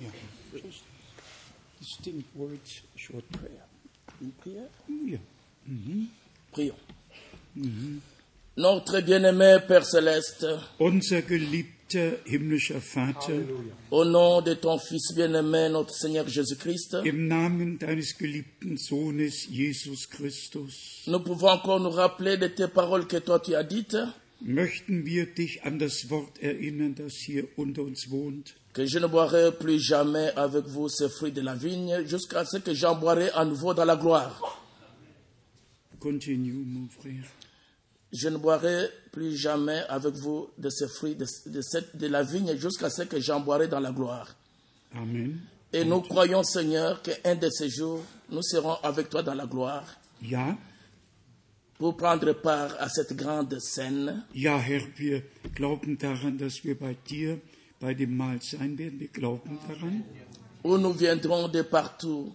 Ja. Distinct words, short prayer. Une prière Ja. Prions. Notre bien-aimé Père Céleste, Unser geliebter au nom de ton Fils bien-aimé, notre Seigneur Jésus-Christ, nous pouvons encore nous rappeler de tes paroles que toi tu as dites, möchten wir dich an das Wort erinnern, das hier unter uns wohnt? que je ne boirai plus jamais avec vous ce fruit de la vigne jusqu'à ce que j'en boirai à nouveau dans la gloire. Continue, mon frère. Je ne boirai plus jamais avec vous de ce fruit de, de cette- de la vigne jusqu'à ce que j'en boirai dans la gloire. Amen. Et nous croyons, Seigneur, qu'un de ces jours, nous serons avec toi dans la gloire Ja, pour prendre part à cette grande scène ja, Herr, wir glauben daran, dass wir bei dir bei dem Mahl sein werden. Wir glauben daran. où nous viendrons de partout,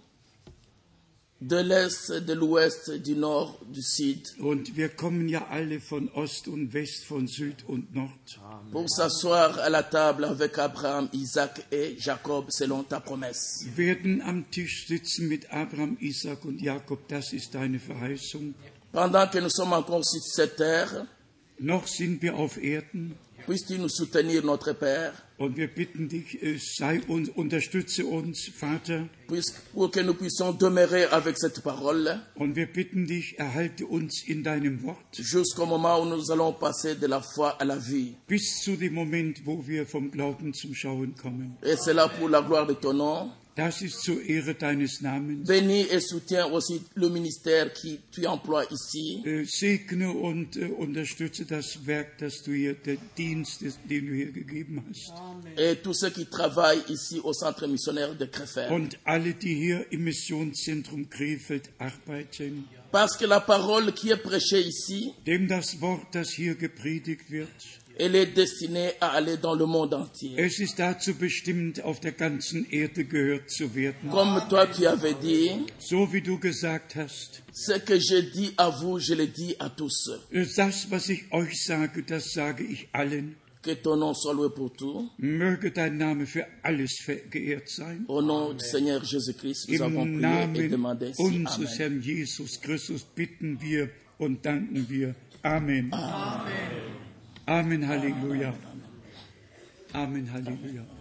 de l'Est, de l'Ouest, du Nord, du Sud, Und wir kommen ja alle von Ost und West, von Süd und Nord, pour s'asseoir à la table avec Abraham, Isaac et Jacob selon ta promesse. werden am Tisch sitzen mit Abraham, Isaac und Jakob. Das ist deine Verheißung. Pendant que nous sommes encore sur cette terre, Noch sind wir auf Erden puisses-tu nous soutenir, notre Père, und wir bitten dich, äh, sei uns, unterstütze uns, Vater. pour que nous puissions demeurer avec cette parole Und wir bitten dich, erhalte uns in deinem Wort jusqu'au moment où nous allons passer de la foi à la vie. bis zu dem Moment, wo wir vom Glauben zum Schauen kommen. Et cela pour la gloire de ton nom. Das ist zur Ehre deines Namens. Bénis et soutiens aussi le ministère qui tu emploies ici. Äh, Segne und äh, unterstütze das Werk, das du hier, der Dienst, den du hier gegeben hast. et tous ceux qui travaillent ici au centre missionnaire de Krefeld. Und alle, die hier im Missionszentrum Krefeld arbeiten, Parce que la parole qui est prêchée ici, dem das Wort, das hier gepredigt wird, elle est destinée à aller dans le monde entier. es ist dazu bestimmt, auf der ganzen Erde gehört zu werden. Comme toi tu avais dit, So wie du gesagt hast, ce que je dis à vous, je le dis à tous. das, was ich euch sage, das sage ich allen. Que ton nom soit loué pour tout. Möge dein Name für alles geehrt sein. Au nom du Seigneur Jésus-Christ, nous avons Im prié et Namen demandé unseres Amen. Herrn Jesus Christus bitten wir und danken wir. Amen. Amen, Halleluja. Amen, Halleluja.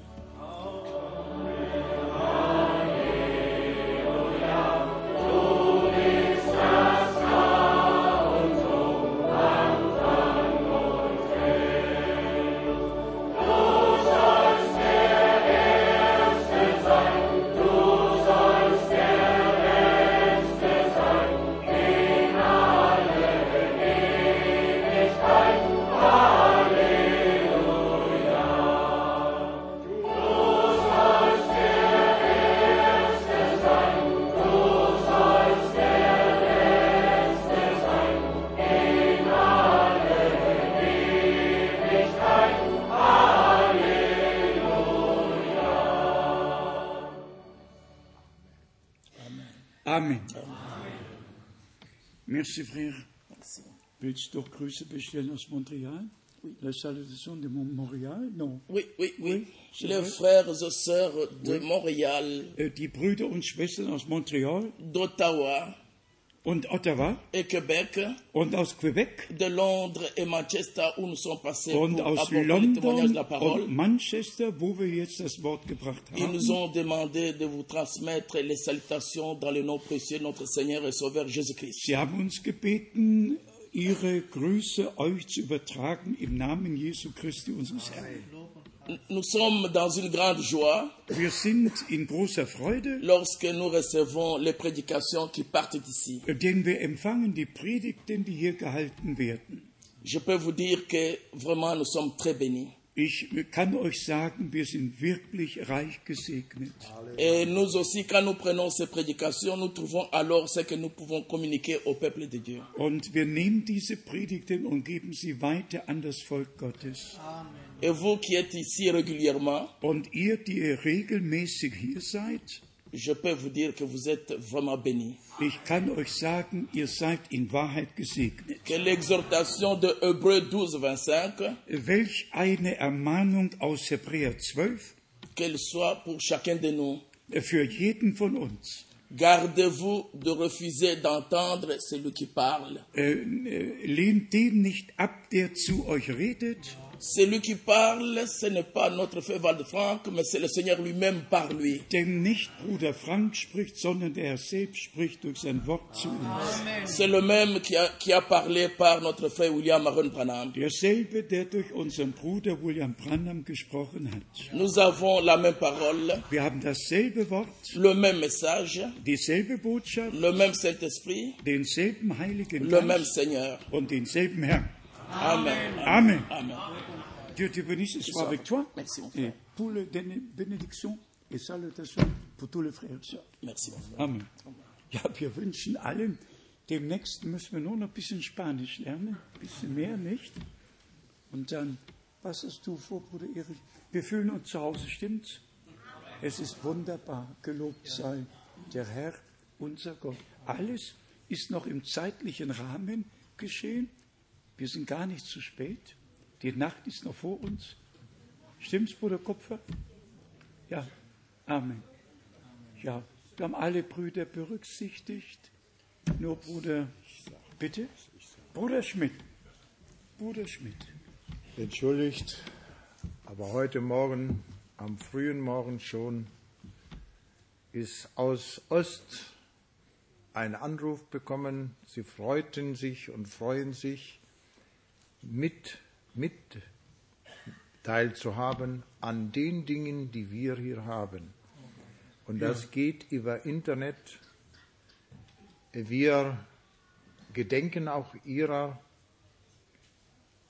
Amen. Merci, frère. Willst du doch Grüße bestellen aus Montréal? La salutation de Mont- Montréal? Non? Oui, oui, oui. Les frères et sœurs de Montréal, Äh, Die Brüder und Schwestern aus Montreal d'Ottawa und Ottawa et Québec, und aus Quebec de Londres et Manchester où nous sommes passés pour und aus de la London parole. und Manchester, wo wir jetzt das Wort gebracht Ils nous haben. ont demandé de vous transmettre les salutations dans le nom précieux de notre Seigneur et Sauveur Jésus-Christ. Sie haben uns gebeten, Ihre Grüße euch zu übertragen im Namen Jesu Christi unseres Herrn. Nous sommes dans une grande joie Wir sind in großer Freude, lorsque nous recevons les prédications qui partent d'ici. denn wir empfangen die Predigten, die hier gehalten werden. Je peux vous dire que vraiment nous sommes très bénis. Ich kann euch sagen, wir sind wirklich reich gesegnet. Et nous aussi, quand nous prenons ces prédications, nous trouvons alors ce que nous pouvons communiquer au peuple de Dieu. Und wir nehmen diese Predigten und geben sie weiter an das Volk Gottes. Et vous qui êtes ici régulièrement, Und ihr, die ihr regelmäßig hier seid, je peux vous dire que vous êtes vraiment bénis. ich kann euch sagen, ihr seid in Wahrheit gesegnet. Que l'exhortation de Hébreu 12, 25, Welch eine Ermahnung aus Hebräer 12 qu'elle soit pour chacun de nous. für jeden von uns. Gardez-vous de refuser d'entendre celui qui parle. Äh, äh, lehnt den nicht ab, der zu euch redet. Celui qui parle, ce n'est pas notre frère Waldefranc, mais c'est le Seigneur lui-même par lui. Denn nicht Bruder Frank spricht, sondern der Herr selbst spricht durch sein Wort zu uns. C'est le même qui a, qui a parlé par notre frère William Aaron Branham. Derselbe, der durch unseren Bruder William Branham gesprochen hat. Nous avons la même parole, Wir haben dasselbe Wort, le même message, dieselbe Botschaft, le même Saint-Esprit, denselben Heiligen le même Geist Seigneur. und denselben Herrn. Amen. Amen. Amen. Dieu te bénisse et soit avec toi. Merci, mon Et frère. pour les bénédictions et salutations pour tous les frères et sœurs. Merci, mon frère. Amen. Ja, wir wünschen allen, demnächst müssen wir nur noch ein bisschen Spanisch lernen, ein bisschen mehr, nicht? Und dann, was hast du vor, Bruder Erich? Wir fühlen uns zu Hause, stimmt's? Es ist wunderbar, gelobt sei der Herr, unser Gott. Alles ist noch im zeitlichen Rahmen geschehen. Wir sind gar nicht zu spät. Die Nacht ist noch vor uns. Stimmt's, Bruder Kupfer? Ja, Amen. Ja, wir haben alle Brüder berücksichtigt. Nur Bruder, bitte? Bruder Schmidt. Bruder Schmidt. Entschuldigt, aber heute Morgen, am frühen Morgen schon, ist aus Ost ein Anruf bekommen. Sie freuten sich und freuen sich, mit, mit teilzuhaben an den Dingen, die wir hier haben. Und das geht über Internet. Wir gedenken auch ihrer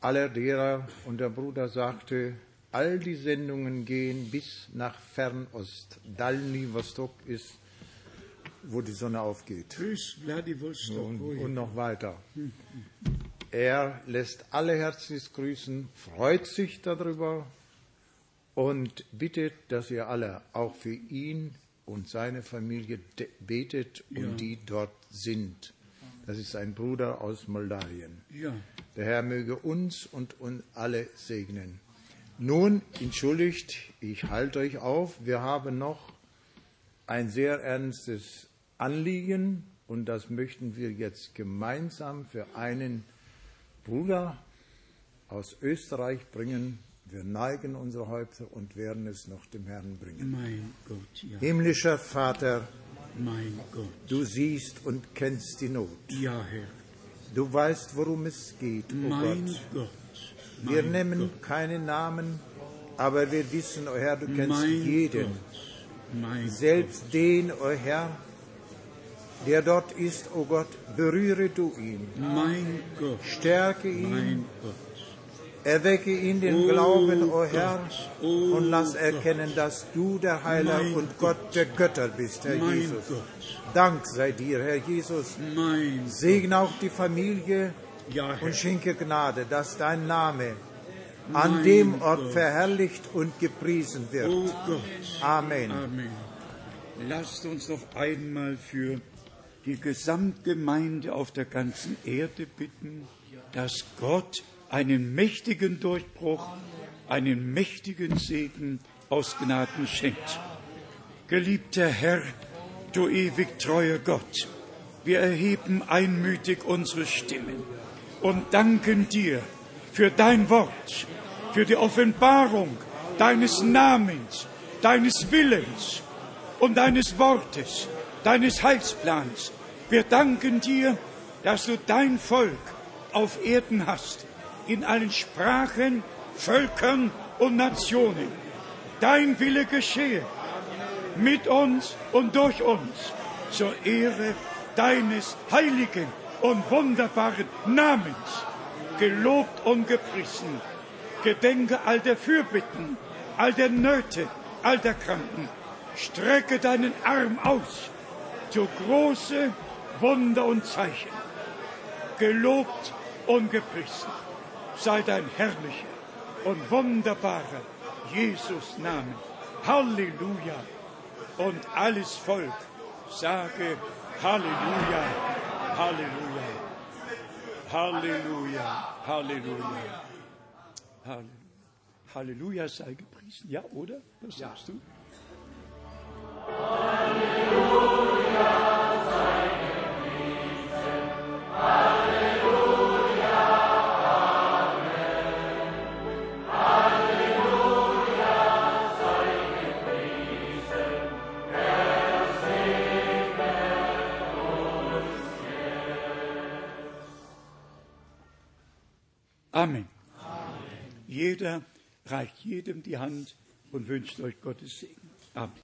aller derer, und der Bruder sagte, all die Sendungen gehen bis nach Fernost. Dalny Vostok ist, wo die Sonne aufgeht. Grüß Vladivostok. Und, und noch weiter. Er lässt alle herzlich grüßen, freut sich darüber und bittet, dass ihr alle auch für ihn und seine Familie betet und Ja. die dort sind. Das ist ein Bruder aus Moldawien. Ja, Der Herr möge uns und uns alle segnen. Nun, entschuldigt, ich halte euch auf. Wir haben noch ein sehr ernstes Anliegen und das möchten wir jetzt gemeinsam für einen Bruder aus Österreich bringen. Wir neigen unsere Häupter und werden es noch dem Herrn bringen. mein Gott, ja, Himmlischer Vater, mein Gott. du siehst und kennst die Not. Ja, Herr, Du weißt, worum es geht, o mein Gott. Gott. Wir mein nennen Gott, keine Namen, aber wir wissen, o Herr, du kennst mein jeden. Selbst den, o Herr, der dort ist, o Gott, berühre du ihn, mein Gott, stärke ihn, mein Gott. erwecke ihn den Oh Glauben, o Gott, Herr, oh und lass Gott. erkennen, dass du der Heiler Mein und Gott der Götter bist, Herr Mein Jesus. Gott, Dank sei dir, Herr Jesus. mein Segne auch die Familie Ja, und schenke Gnade, dass dein Name an Mein dem Ort Gott. verherrlicht und gepriesen wird. Oh Gott. Amen. Amen. Lasst uns noch einmal für die Gesamtgemeinde auf der ganzen Erde bitten, dass Gott einen mächtigen Durchbruch, einen mächtigen Segen aus Gnaden schenkt. Geliebter Herr, du ewig treuer Gott, wir erheben einmütig unsere Stimmen und danken dir für dein Wort, für die Offenbarung deines Namens, deines Willens und deines Wortes, deines Heilsplans. Wir danken dir, dass du dein Volk auf Erden hast, in allen Sprachen, Völkern und Nationen. Dein Wille geschehe mit uns und durch uns zur Ehre deines heiligen und wunderbaren Namens. Gelobt und gepriesen. Gedenke all der Fürbitten, all der Nöte, all der Kranken. Strecke deinen Arm aus zu große Wunder und Zeichen. Gelobt und gepriesen sei dein herrlicher und wunderbarer Jesus Name. Halleluja. Und alles Volk sage Halleluja, Halleluja, Halleluja, Halleluja. Halleluja. Halleluja sei gepriesen. Ja, oder? Was sagst du? Amen. Jeder reicht jedem die Hand und wünscht euch Gottes Segen. Amen.